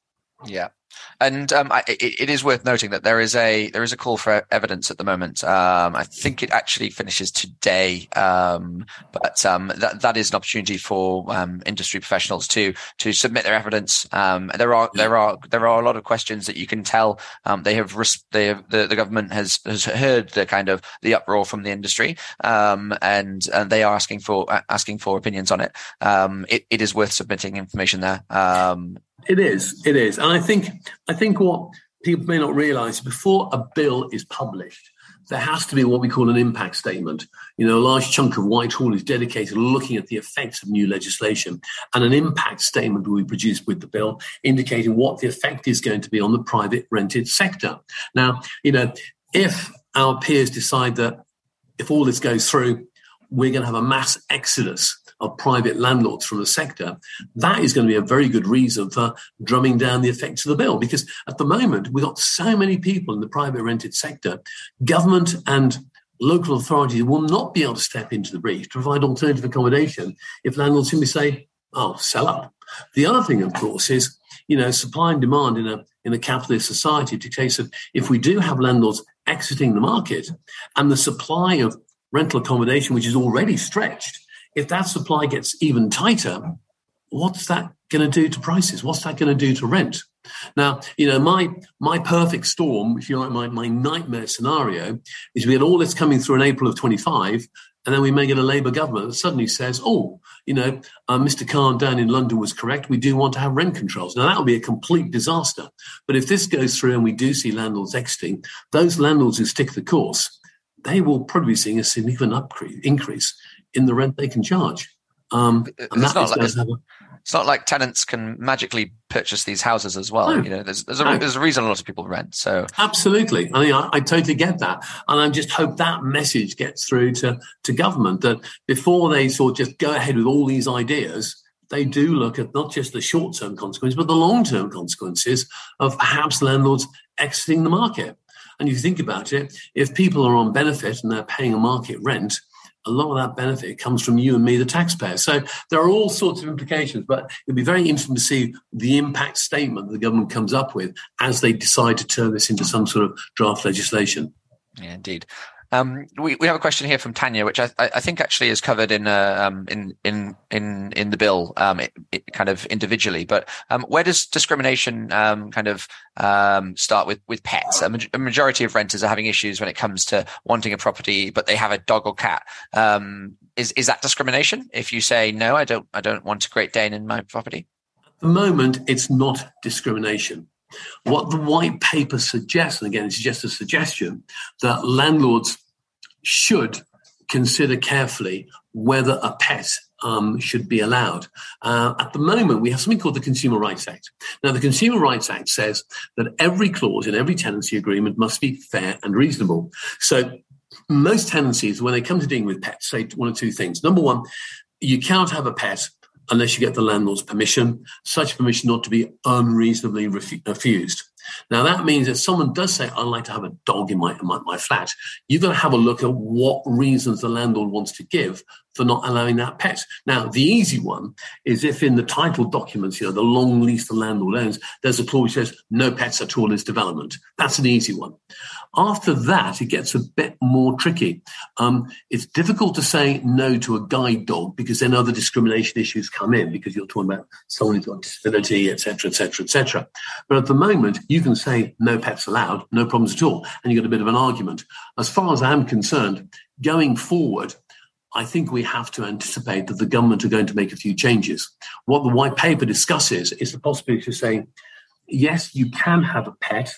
Yeah. And um, I, it, it is worth noting that there is a there is a call for evidence at the moment. Um, I think it actually finishes today, um, but um, that that is an opportunity for um, industry professionals to to submit their evidence. Um, there are there are there are a lot of questions that you can tell they have they have, the, the government has has heard the kind of the uproar from the industry, and and they are asking for asking for opinions on it. it, it is worth submitting information there. It is. It is. And I think I think what people may not realise before a bill is published, there has to be what we call an impact statement. You know, a large chunk of Whitehall is dedicated to looking at the effects of new legislation, and an impact statement will be produced with the bill, indicating what the effect is going to be on the private rented sector. Now, you know, if our peers decide that if all this goes through, we're going to have a mass exodus of private landlords from the sector, that is going to be a very good reason for drumming down the effects of the bill. Because at the moment, we've got so many people in the private rented sector, government and local authorities will not be able to step into the breach to provide alternative accommodation if landlords simply say, oh, sell up. The other thing, of course, is you know supply and demand in a in a capitalist society dictates that if we do have landlords exiting the market and the supply of rental accommodation, which is already stretched, if that supply gets even tighter, what's that going to do to prices? What's that going to do to rent? Now, you know, my my perfect storm, if you like, my, my nightmare scenario is we get all this coming through in April of 25, and then we may get a Labour government that suddenly says, oh, you know, uh, Mr. Khan down in London was correct. We do want to have rent controls. Now, that would be a complete disaster. But if this goes through and we do see landlords exiting, those landlords who stick the course, they will probably be seeing a significant increase in the rent they can charge. Um, it's, not like, it's, a, it's, not like, tenants can magically purchase these houses as well. No. You know, there's there's a, no. there's a, reason a lot of people rent. So absolutely, I mean, I, I, totally get that, and I just hope that message gets through to to government that before they sort of just go ahead with all these ideas, they do look at not just the short term consequences, but the long term consequences of perhaps landlords exiting the market. And if you think about it, if people are on benefit and they're paying a market rent, a lot of that benefit comes from you and me, the taxpayer. So there are all sorts of implications, but it'll be very interesting to see the impact statement the government comes up with as they decide to turn this into some sort of draft legislation. Yeah, indeed. Um, we, we have a question here from Tanya, which I, I think actually is covered in uh, um, in in in in the bill, um, it, it kind of individually. But um, where does discrimination um, kind of um, start with with pets? A, ma- a, majority of renters are having issues when it comes to wanting a property, but they have a dog or cat. is is that discrimination? If you say no, I don't I don't want a Great Dane in my property. At the moment, it's not discrimination. What the white paper suggests, and again, it's just a suggestion, that landlords should consider carefully whether a pet um, should be allowed. Uh, at the moment, we have something called the Consumer Rights Act. Now, the Consumer Rights Act says that every clause in every tenancy agreement must be fair and reasonable. So, most tenancies, when they come to dealing with pets, say one or two things. Number one, you cannot have a pet unless you get the landlord's permission. Such permission ought to be unreasonably uh, refused. Now that means if someone does say, "I'd like to have a dog in my, my, my flat," you've got to have a look at what reasons the landlord wants to give for not allowing that pet. Now, the easy one is if in the title documents, you know, the long lease the landlord owns, there's a clause which says no pets at all this development. That's an easy one. After that, it gets a bit more tricky. Um, it's difficult to say no to a guide dog because then other discrimination issues come in because you're talking about someone who's got disability, etc., etc., etc. But at the moment, you can say no pets allowed, no problems at all, and you get a bit of an argument. As far as I'm concerned, going forward, I think we have to anticipate that the government are going to make a few changes. What the white paper discusses is the possibility of saying, yes, you can have a pet,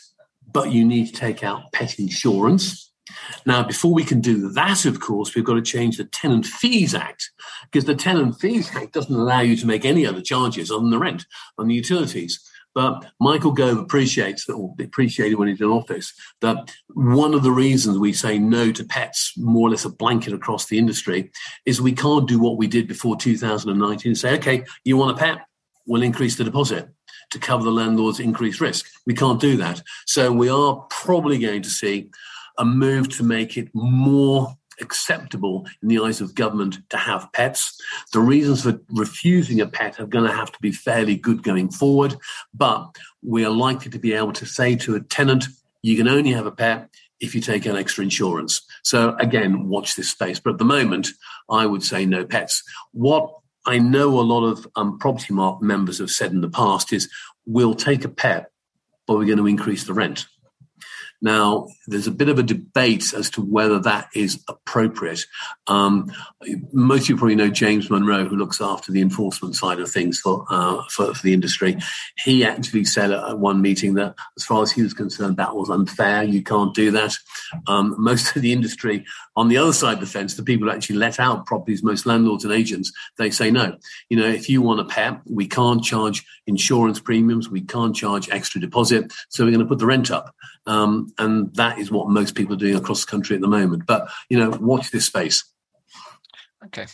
but you need to take out pet insurance. Now, before we can do that, of course, we've got to change the Tenant Fees Act because the Tenant Fees Act doesn't allow you to make any other charges on the rent, on the utilities. But Michael Gove appreciates, or appreciated when he's in office, that one of the reasons we say no to pets, more or less a blanket across the industry, is we can't do what we did before 2019 and say, okay, you want a pet? We'll increase the deposit to cover the landlord's increased risk. We can't do that. So we are probably going to see a move to make it more acceptable in the eyes of government to have pets. The reasons for refusing a pet are going to have to be fairly good going forward, but we are likely to be able to say to a tenant, you can only have a pet if you take out extra insurance. So again, watch this space. But at the moment, I would say no pets. What I know a lot of um, Propertymark members have said in the past is we'll take a pet, but we're going to increase the rent. Now, there's a bit of a debate as to whether that is appropriate. Um, most of you probably know James Monroe, who looks after the enforcement side of things for, uh, for, for, the industry. He actually said at one meeting that, as far as he was concerned, that was unfair. You can't do that. Um, most of the industry, on the other side of the fence, the people who actually let out properties, most landlords and agents, they say no. You know, if you want a pet, we can't charge insurance premiums, we can't charge extra deposit, so we're going to put the rent up. Um, and that is what most people are doing across the country at the moment. But you know, watch this space. Okay.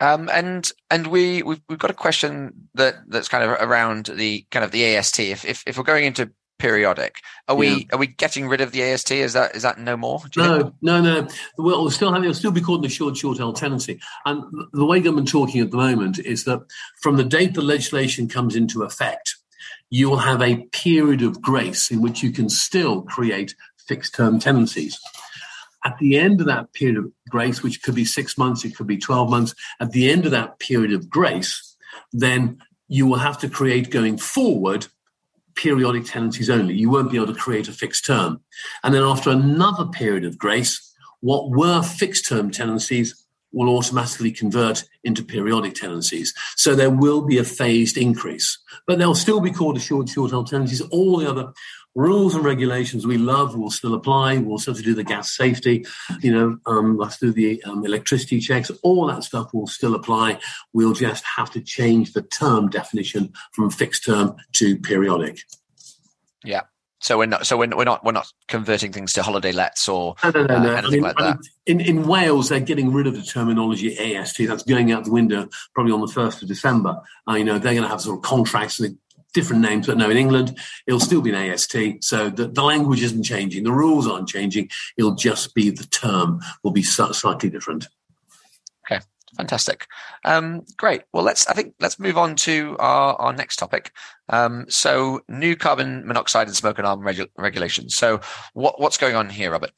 Um, and and we we've, we've got a question that that's kind of around the kind of the AST. If if, if we're going into periodic, are we yeah. are we getting rid of the AST? Is that is that no more? No, think? no, no. Well, we'll still have it'll still be called the short shorthold tenancy. And the way government talking at the moment is that from the date the legislation comes into effect, you will have a period of grace in which you can still create fixed term tenancies. At the end of that period of grace, which could be six months, it could be 12 months, at the end of that period of grace, then you will have to create going forward periodic tenancies only. You won't be able to create a fixed term. And then after another period of grace, what were fixed term tenancies will automatically convert into periodic tenancies. So there will be a phased increase, but they'll still be called assured shorthold tenancies. All the other rules and regulations we love will still apply. We'll still have to do the gas safety, you know, um, we'll have to do the um, electricity checks. All that stuff will still apply. We'll just have to change the term definition from fixed term to periodic. Yeah. So we're not. So we're, we're not. We're not converting things to holiday lets or no, no, no, no. Uh, anything I mean, like that. In in Wales, they're getting rid of the terminology AST. That's going out the window probably on the first of December. Uh, you know, they're going to have sort of contracts with different names, but no, in England, it'll still be an AST. So the, the language isn't changing. The rules aren't changing. It'll just be the term will be slightly different. Fantastic. Um, great. Well, let's, I think, let's move on to our, our next topic. Um, so new carbon monoxide and smoke alarm regu- regulations. So what, what's going on here, Robert?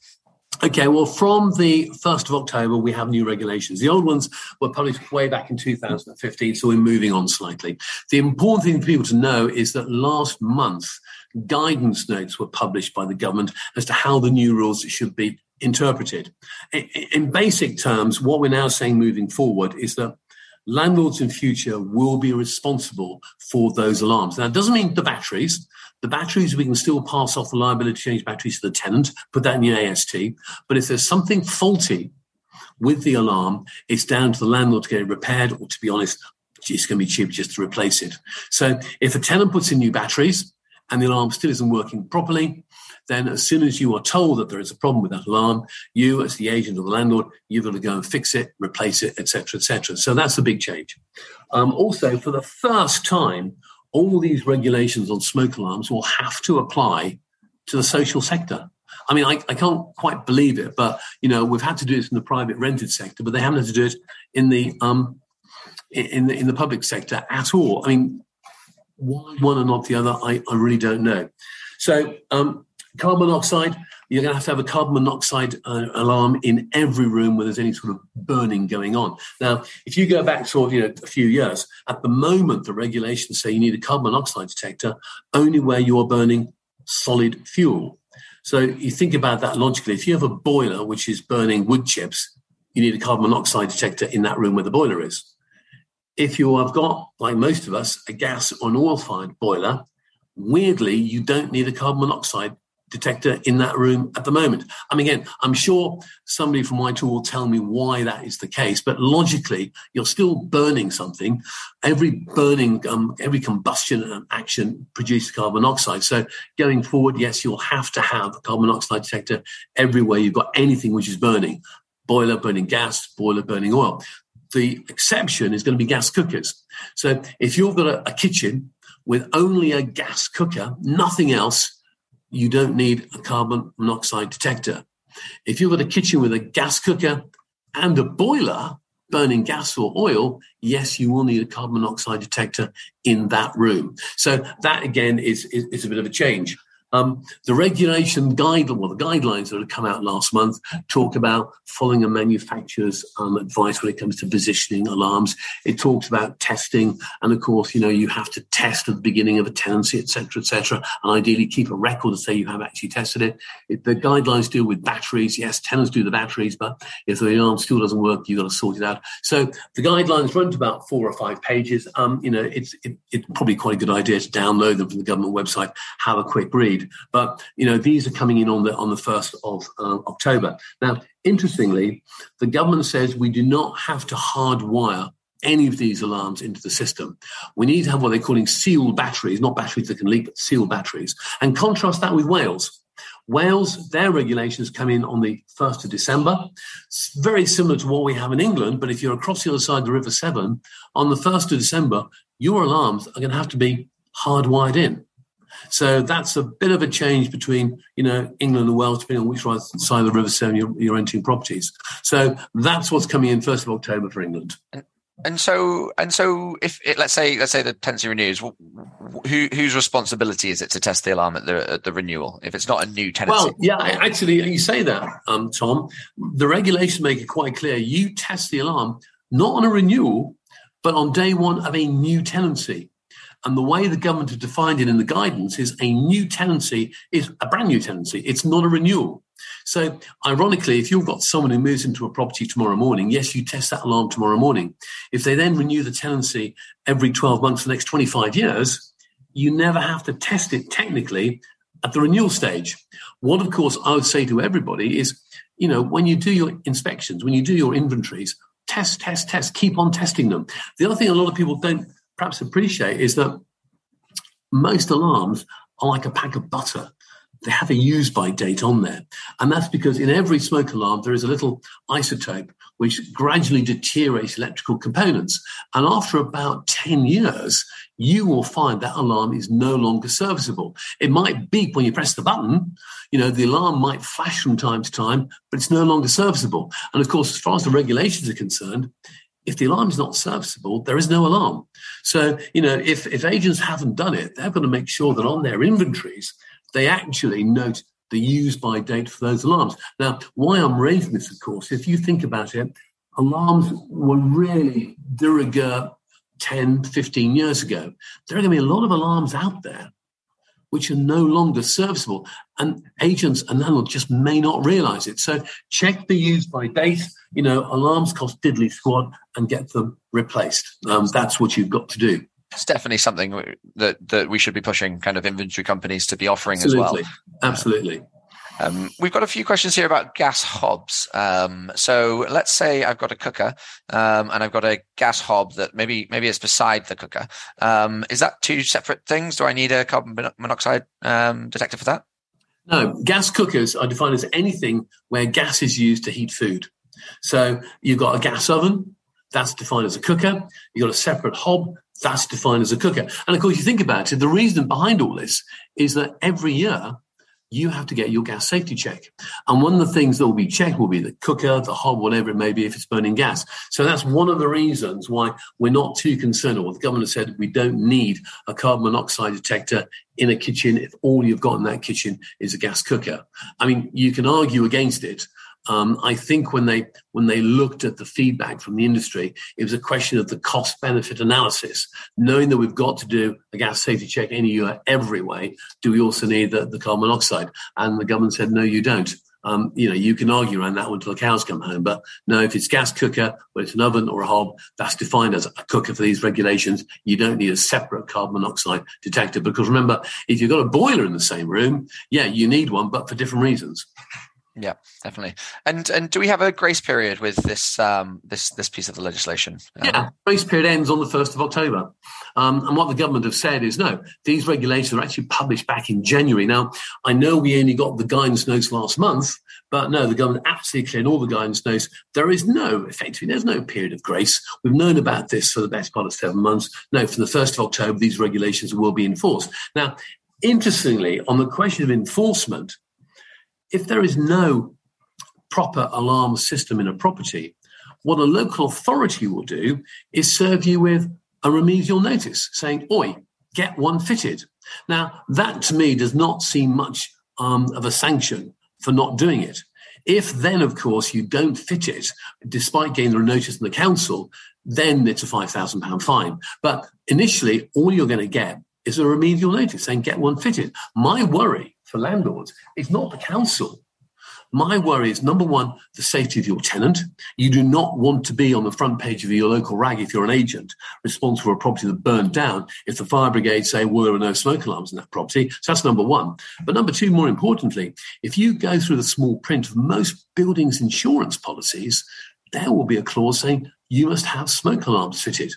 Okay, well, from the 1st of October, we have new regulations. The old ones were published way back in 2015, so we're moving on slightly. The important thing for people to know is that last month, guidance notes were published by the government as to how the new rules should be interpreted. In basic terms, what we're now saying moving forward is that landlords in future will be responsible for those alarms. Now, it doesn't mean the batteries. The batteries, we can still pass off the liability to change batteries to the tenant, put that in your AST. But if there's something faulty with the alarm, it's down to the landlord to get it repaired, or to be honest, it's going to be cheaper just to replace it. So if a tenant puts in new batteries and the alarm still isn't working properly, then as soon as you are told that there is a problem with that alarm, you as the agent or the landlord, you've got to go and fix it, replace it, etc., etc. So that's a big change. Um, also, for the first time, all these regulations on smoke alarms will have to apply to the social sector. I mean, I, I can't quite believe it, but you know, we've had to do this in the private rented sector, but they haven't had to do it in the um, in the in the public sector at all. I mean, why one and not the other? I, I really don't know. So, um, carbon monoxide, you're going to have to have a carbon monoxide uh, alarm in every room where there's any sort of burning going on. Now, if you go back sort you know a few years, at the moment the regulations say you need a carbon monoxide detector only where you are burning solid fuel. So you think about that logically. If you have a boiler which is burning wood chips, you need a carbon monoxide detector in that room where the boiler is. If you have got, like most of us, a gas or an oil fired boiler, weirdly, you don't need a carbon monoxide detector in that room at the moment. I mean, again, I'm sure somebody from Whitehall will tell me why that is the case, but logically, you're still burning something. Every burning, um, every combustion action produces carbon monoxide. So going forward, yes, you'll have to have a carbon monoxide detector everywhere you've got anything which is burning. Boiler burning gas, boiler burning oil. The exception is going to be gas cookers. So if you've got a, a kitchen with only a gas cooker, nothing else, you don't need a carbon monoxide detector. If you've got a kitchen with a gas cooker and a boiler burning gas or oil, yes, you will need a carbon monoxide detector in that room. So that again is, is, is a bit of a change. Um, the regulation guide, well, the guidelines that have come out last month talk about following a manufacturer's um, advice when it comes to positioning alarms. It talks about testing, and of course, you know, you have to test at the beginning of a tenancy, etc., etc., and ideally keep a record to say you have actually tested it. it. The guidelines deal with batteries. Yes, tenants do the batteries, but if the alarm still doesn't work, you've got to sort it out. So the guidelines run to about four or five pages. Um, you know, it's it, it's probably quite a good idea to download them from the government website, have a quick read. But you know, these are coming in on the on the first of uh, October. Now, interestingly, the government says we do not have to hardwire any of these alarms into the system. We need to have what they're calling sealed batteries, not batteries that can leak, but sealed batteries. And contrast that with Wales. Wales, their regulations come in on the 1st of December. It's very similar to what we have in England, but if you're across the other side of the River Severn, on the 1st of December, your alarms are going to have to be hardwired in. So that's a bit of a change between, you know, England and Wales, depending on which side of the River Severn you're, you're renting properties. So that's what's coming in 1st of October for England. And so, and so, if it, let's say, let's say the tenancy renews, who, whose responsibility is it to test the alarm at the at the renewal if it's not a new tenancy? Well, yeah, actually, you say that, um, Tom. The regulations make it quite clear: you test the alarm not on a renewal, but on day one of a new tenancy. And the way the government have defined it in the guidance is a new tenancy is a brand new tenancy. It's not a renewal. So, ironically, if you've got someone who moves into a property tomorrow morning, yes, you test that alarm tomorrow morning. If they then renew the tenancy every 12 months for the next 25 years, you never have to test it technically at the renewal stage. What, of course, I would say to everybody is, you know, when you do your inspections, when you do your inventories, test, test, test, keep on testing them. The other thing a lot of people don't perhaps appreciate is that most alarms are like a pack of butter. They have a use by date on there. And that's because in every smoke alarm, there is a little isotope which gradually deteriorates electrical components. And after about 10 years, you will find that alarm is no longer serviceable. It might beep when you press the button. You know, the alarm might flash from time to time, but it's no longer serviceable. And of course, as far as the regulations are concerned, if the alarm is not serviceable, there is no alarm. So, you know, if, if agents haven't done it, they've got to make sure that on their inventories, they actually note the use by date for those alarms. Now, why I'm raising this, of course, if you think about it, alarms were really de rigueur 10, 15 years ago. There are going to be a lot of alarms out there which are no longer serviceable. And agents and landlords just may not realize it. So check the use by date. You know, alarms cost diddly squad and get them replaced. Um, that's what you've got to do. It's definitely something that, that we should be pushing kind of inventory companies to be offering Absolutely. as well. Absolutely. Um, we've got a few questions here about gas hobs. Um, so let's say I've got a cooker um, and I've got a gas hob that maybe maybe it's beside the cooker. Um, is that two separate things? Do I need a carbon monoxide um, detector for that? No, gas cookers are defined as anything where gas is used to heat food. So you've got a gas oven, that's defined as a cooker. You've got a separate hob, that's defined as a cooker. And of course, you think about it, the reason behind all this is that every year you have to get your gas safety check. And one of the things that will be checked will be the cooker, the hob, whatever it may be, if it's burning gas. So that's one of the reasons why we're not too concerned, or the government said we don't need a carbon monoxide detector in a kitchen if all you've got in that kitchen is a gas cooker. I mean, you can argue against it, um, I think when they when they looked at the feedback from the industry, it was a question of the cost benefit analysis. Knowing that we've got to do a gas safety check any year every way, do we also need the, the carbon monoxide? And the government said, no, you don't. Um, you know, you can argue around that one until the cows come home. But no, if it's gas cooker, whether it's an oven or a hob, that's defined as a cooker for these regulations. You don't need a separate carbon monoxide detector because remember, if you've got a boiler in the same room, yeah, you need one, but for different reasons. Yeah, definitely. And and do we have a grace period with this um, this this piece of the legislation? Yeah, um, grace period ends on the first of October. Um, and what the government have said is no, these regulations are actually published back in January. Now, I know we only got the guidance notes last month, but no, the government absolutely clear cleared all the guidance notes. There is no, effectively, there's no period of grace. We've known about this for the best part of seven months. No, from the 1st of October, these regulations will be enforced. Now, interestingly, on the question of enforcement, if there is no proper alarm system in a property, what a local authority will do is serve you with a remedial notice saying, Oi, get one fitted. Now, that to me does not seem much um, of a sanction for not doing it. If then, of course, you don't fit it, despite getting the notice from the council, then it's a £5,000 fine. But initially, all you're going to get is a remedial notice saying get one fitted. My worry for landlords It's not the council. My worry is number one, the safety of your tenant. You do not want to be on the front page of your local rag if you're an agent responsible for a property that burned down if the fire brigade say, well, there are no smoke alarms in that property. So that's number one. But number two, more importantly, if you go through the small print of most buildings insurance policies, there will be a clause saying you must have smoke alarms fitted.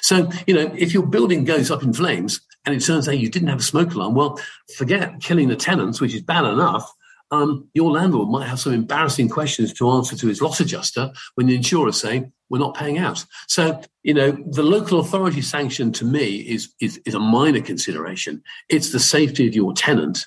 So, you know, if your building goes up in flames, and it turns out you didn't have a smoke alarm, well, forget killing the tenants, which is bad enough. Um, your landlord might have some embarrassing questions to answer to his loss adjuster when the insurer's saying we're not paying out. So, you know, the local authority sanction to me is, is, is a minor consideration. It's the safety of your tenant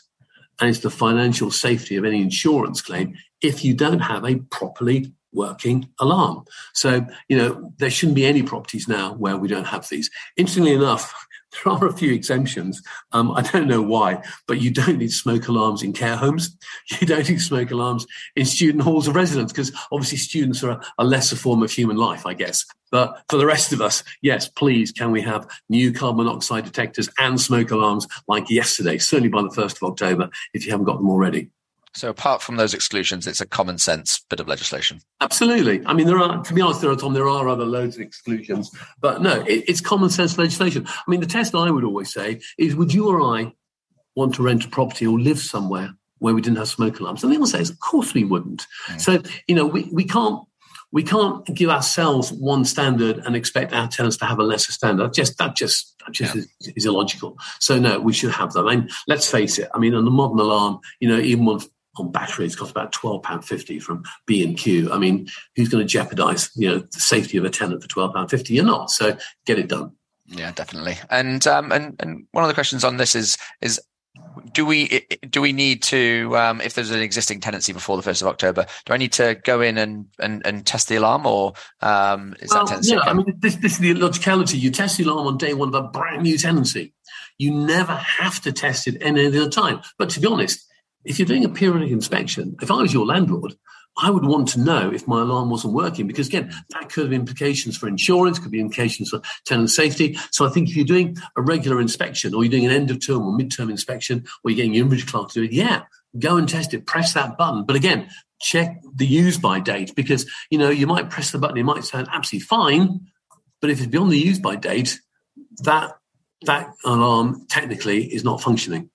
and it's the financial safety of any insurance claim if you don't have a properly working alarm. So, you know, there shouldn't be any properties now where we don't have these. Interestingly enough, there are a few exemptions. Um, I don't know why, but you don't need smoke alarms in care homes. You don't need smoke alarms in student halls of residence because obviously students are a, a lesser form of human life, I guess. But for the rest of us, yes, please, can we have new carbon monoxide detectors and smoke alarms like yesterday, certainly by the 1st of October, if you haven't got them already? So apart from those exclusions, it's a common sense bit of legislation. Absolutely. I mean, there are, to be honest, there are, Tom, there are other loads of exclusions, but no, it, it's common sense legislation. I mean, the test I would always say is, would you or I want to rent a property or live somewhere where we didn't have smoke alarms? And the answer is, of course we wouldn't. Mm. So, you know, we, we can't we can't give ourselves one standard and expect our tenants to have a lesser standard. Just that just that just yeah. is, is, illogical. So no, we should have them. And let's face it. I mean, on the modern alarm, you know, even one on batteries cost about twelve pound fifty from B and Q. I mean, who's going to jeopardise you know the safety of a tenant for twelve pound fifty? You're not. So get it done. Yeah, definitely. And um, and and one of the questions on this is is do we do we need to um, if there's an existing tenancy before the first of October? Do I need to go in and and, and test the alarm, or um, is well, that tenancy? Yeah, I mean this, this is the logicality. You test the alarm on day one of a brand new tenancy. You never have to test it any other time. But to be honest, if you're doing a periodic inspection, if I was your landlord, I would want to know if my alarm wasn't working because again, that could have implications for insurance, could be implications for tenant safety. So I think if you're doing a regular inspection or you're doing an end of term or mid-term inspection or you're getting your inventory clerk to do it, yeah, go and test it, press that button. But again, check the use by date because, you know, you might press the button, it might sound absolutely fine, but if it's beyond the use by date, that, that alarm technically is not functioning.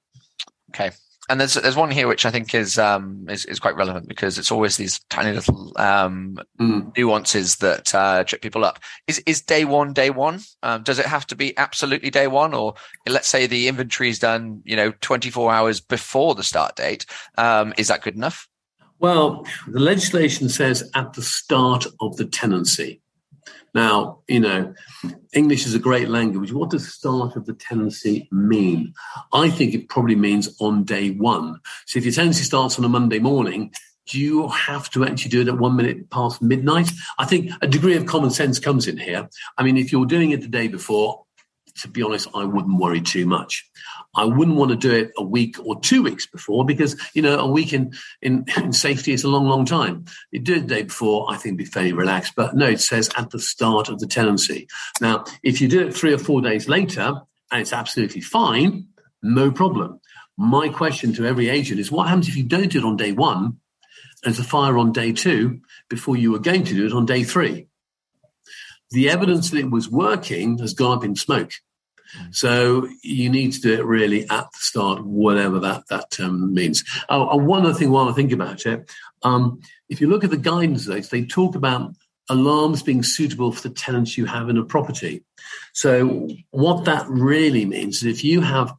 Okay and there's there's one here which I think is um is, is quite relevant because it's always these tiny little um mm. nuances that uh, trip people up. Is is day one day one? Um, does it have to be absolutely day one, or let's say the inventory is done, you know, 24 hours before the start date? Um, is that good enough? Well, the legislation says at the start of the tenancy. Now, you know, English is a great language. What does start of the tenancy mean? I think it probably means on day one. So if your tenancy starts on a Monday morning, do you have to actually do it at one minute past midnight? I think a degree of common sense comes in here. I mean, if you're doing it the day before, to be honest, I wouldn't worry too much. I wouldn't want to do it a week or two weeks before because, you know, a week in, in, in safety is a long, long time. You do it the day before, I think be fairly relaxed. But no, it says at the start of the tenancy. Now, if you do it three or four days later and it's absolutely fine, no problem. My question to every agent is what happens if you don't do it on day one and it's a fire on day two before you were going to do it on day three? The evidence that it was working has gone up in smoke. So you need to do it really at the start, whatever that that um, means. Oh, one other thing while I think about it, um, if you look at the guidance they, they talk about alarms being suitable for the tenants you have in a property. So what that really means is if you have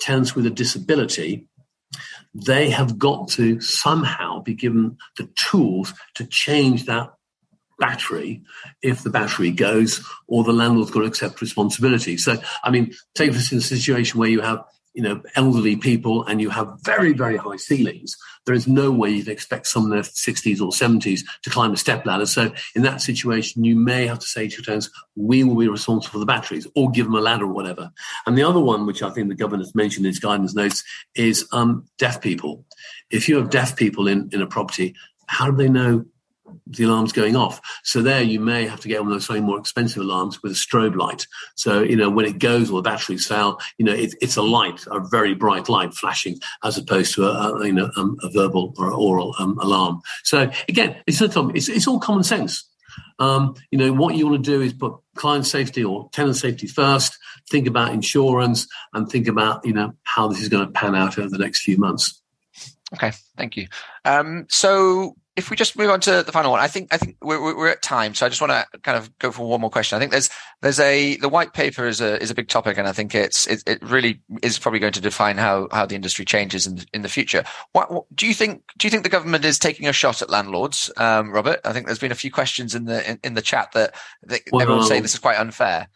tenants with a disability, they have got to somehow be given the tools to change that battery if the battery goes or the landlord's got to accept responsibility. So, I mean, take this in a situation where you have, you know, elderly people and you have very, very high ceilings. There is no way you'd expect someone in their 60s or 70s to climb a step ladder. So in that situation, you may have to say to your tenants, we will be responsible for the batteries or give them a ladder or whatever. And the other one, which I think the governor's mentioned in his guidance notes, is um, deaf people. If you have deaf people in, in a property, how do they know the alarm's going off. So there you may have to get one of those slightly more expensive alarms with a strobe light. So, you know, when it goes or the batteries fail, you know, it, it's a light, a very bright light flashing as opposed to a, a you know, um, a verbal or oral um, alarm. So again, it's, it's, it's all common sense. Um, you know, what you want to do is put client safety or tenant safety first, think about insurance and think about, you know, how this is going to pan out over the next few months. Okay, thank you. Um, so if we just move on to the final one, I think I think we're, we're at time, so I just want to kind of go for one more question. I think there's there's a the white paper is a is a big topic, and I think it's it, it really is probably going to define how how the industry changes in in the future. What, what do you think? Do you think the government is taking a shot at landlords, um, Robert? I think there's been a few questions in the in, in the chat that, that well, everyone's saying this is quite unfair.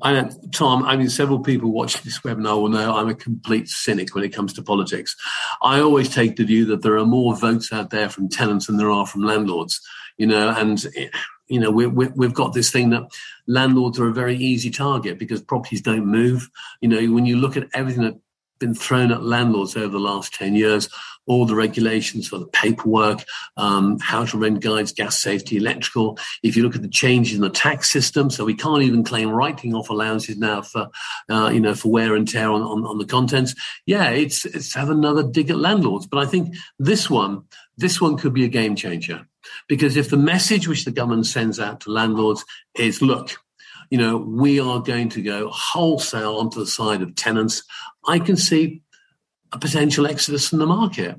I know, Tom, I mean, several people watching this webinar will know I'm a complete cynic when it comes to politics. I always take the view that there are more votes out there from tenants than there are from landlords, you know, and, you know, we, we, we've got this thing that landlords are a very easy target because properties don't move. You know, when you look at everything that been thrown at landlords over the last 10 years. All the regulations for the paperwork, um, how to rent guides, gas safety, electrical. If you look at the changes in the tax system, so we can't even claim writing off allowances now for, uh, you know, for wear and tear on, on, on the contents. Yeah, it's, it's have another dig at landlords. But I think this one, this one could be a game changer. Because if the message which the government sends out to landlords is, look, you know, we are going to go wholesale onto the side of tenants, I can see a potential exodus from the market.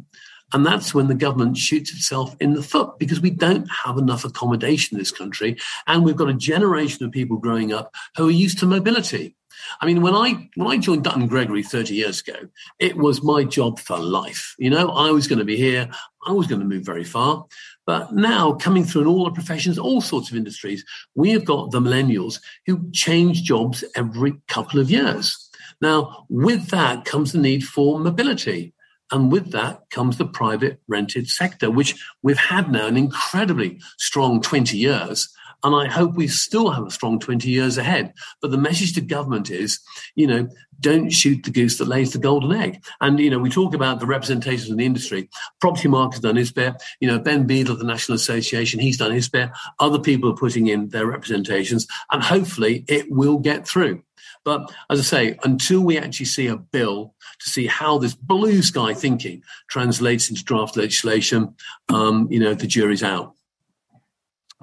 And that's when the government shoots itself in the foot because we don't have enough accommodation in this country. And we've got a generation of people growing up who are used to mobility. I mean, when I when I joined Dutton Gregory 30 years ago, it was my job for life. You know, I was going to be here. I was going to move very far. But now, coming through in all the professions, all sorts of industries, we have got the millennials who change jobs every couple of years. Now, with that comes the need for mobility. And with that comes the private rented sector, which we've had now an incredibly strong 20 years. And I hope we still have a strong 20 years ahead. But the message to government is, you know, don't shoot the goose that lays the golden egg. And, you know, we talk about the representations in the industry. Propertymark has done his bit. You know, Ben Beadle of the National Association, he's done his bit. Other people are putting in their representations. And hopefully it will get through. But as I say, until we actually see a bill to see how this blue sky thinking translates into draft legislation, um, you know, the jury's out.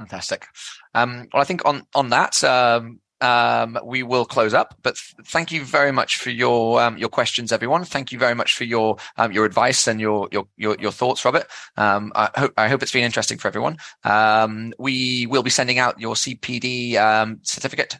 Fantastic. Um, well, I think on on that, um, um, we will close up. But th- thank you very much for your um, your questions, everyone. Thank you very much for your um, your advice and your your your, your thoughts, Robert. Um, I hope I hope it's been interesting for everyone. Um, we will be sending out your CPD um, certificate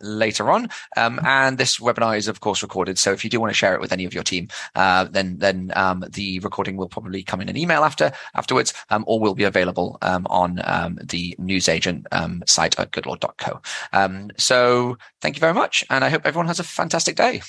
later on, and this webinar is of course recorded. So if you do want to share it with any of your team, uh, then then the recording will probably come in an email after afterwards, or will be available on the newsagent site at goodlord.co. Um, so thank you very much. And I hope everyone has a fantastic day.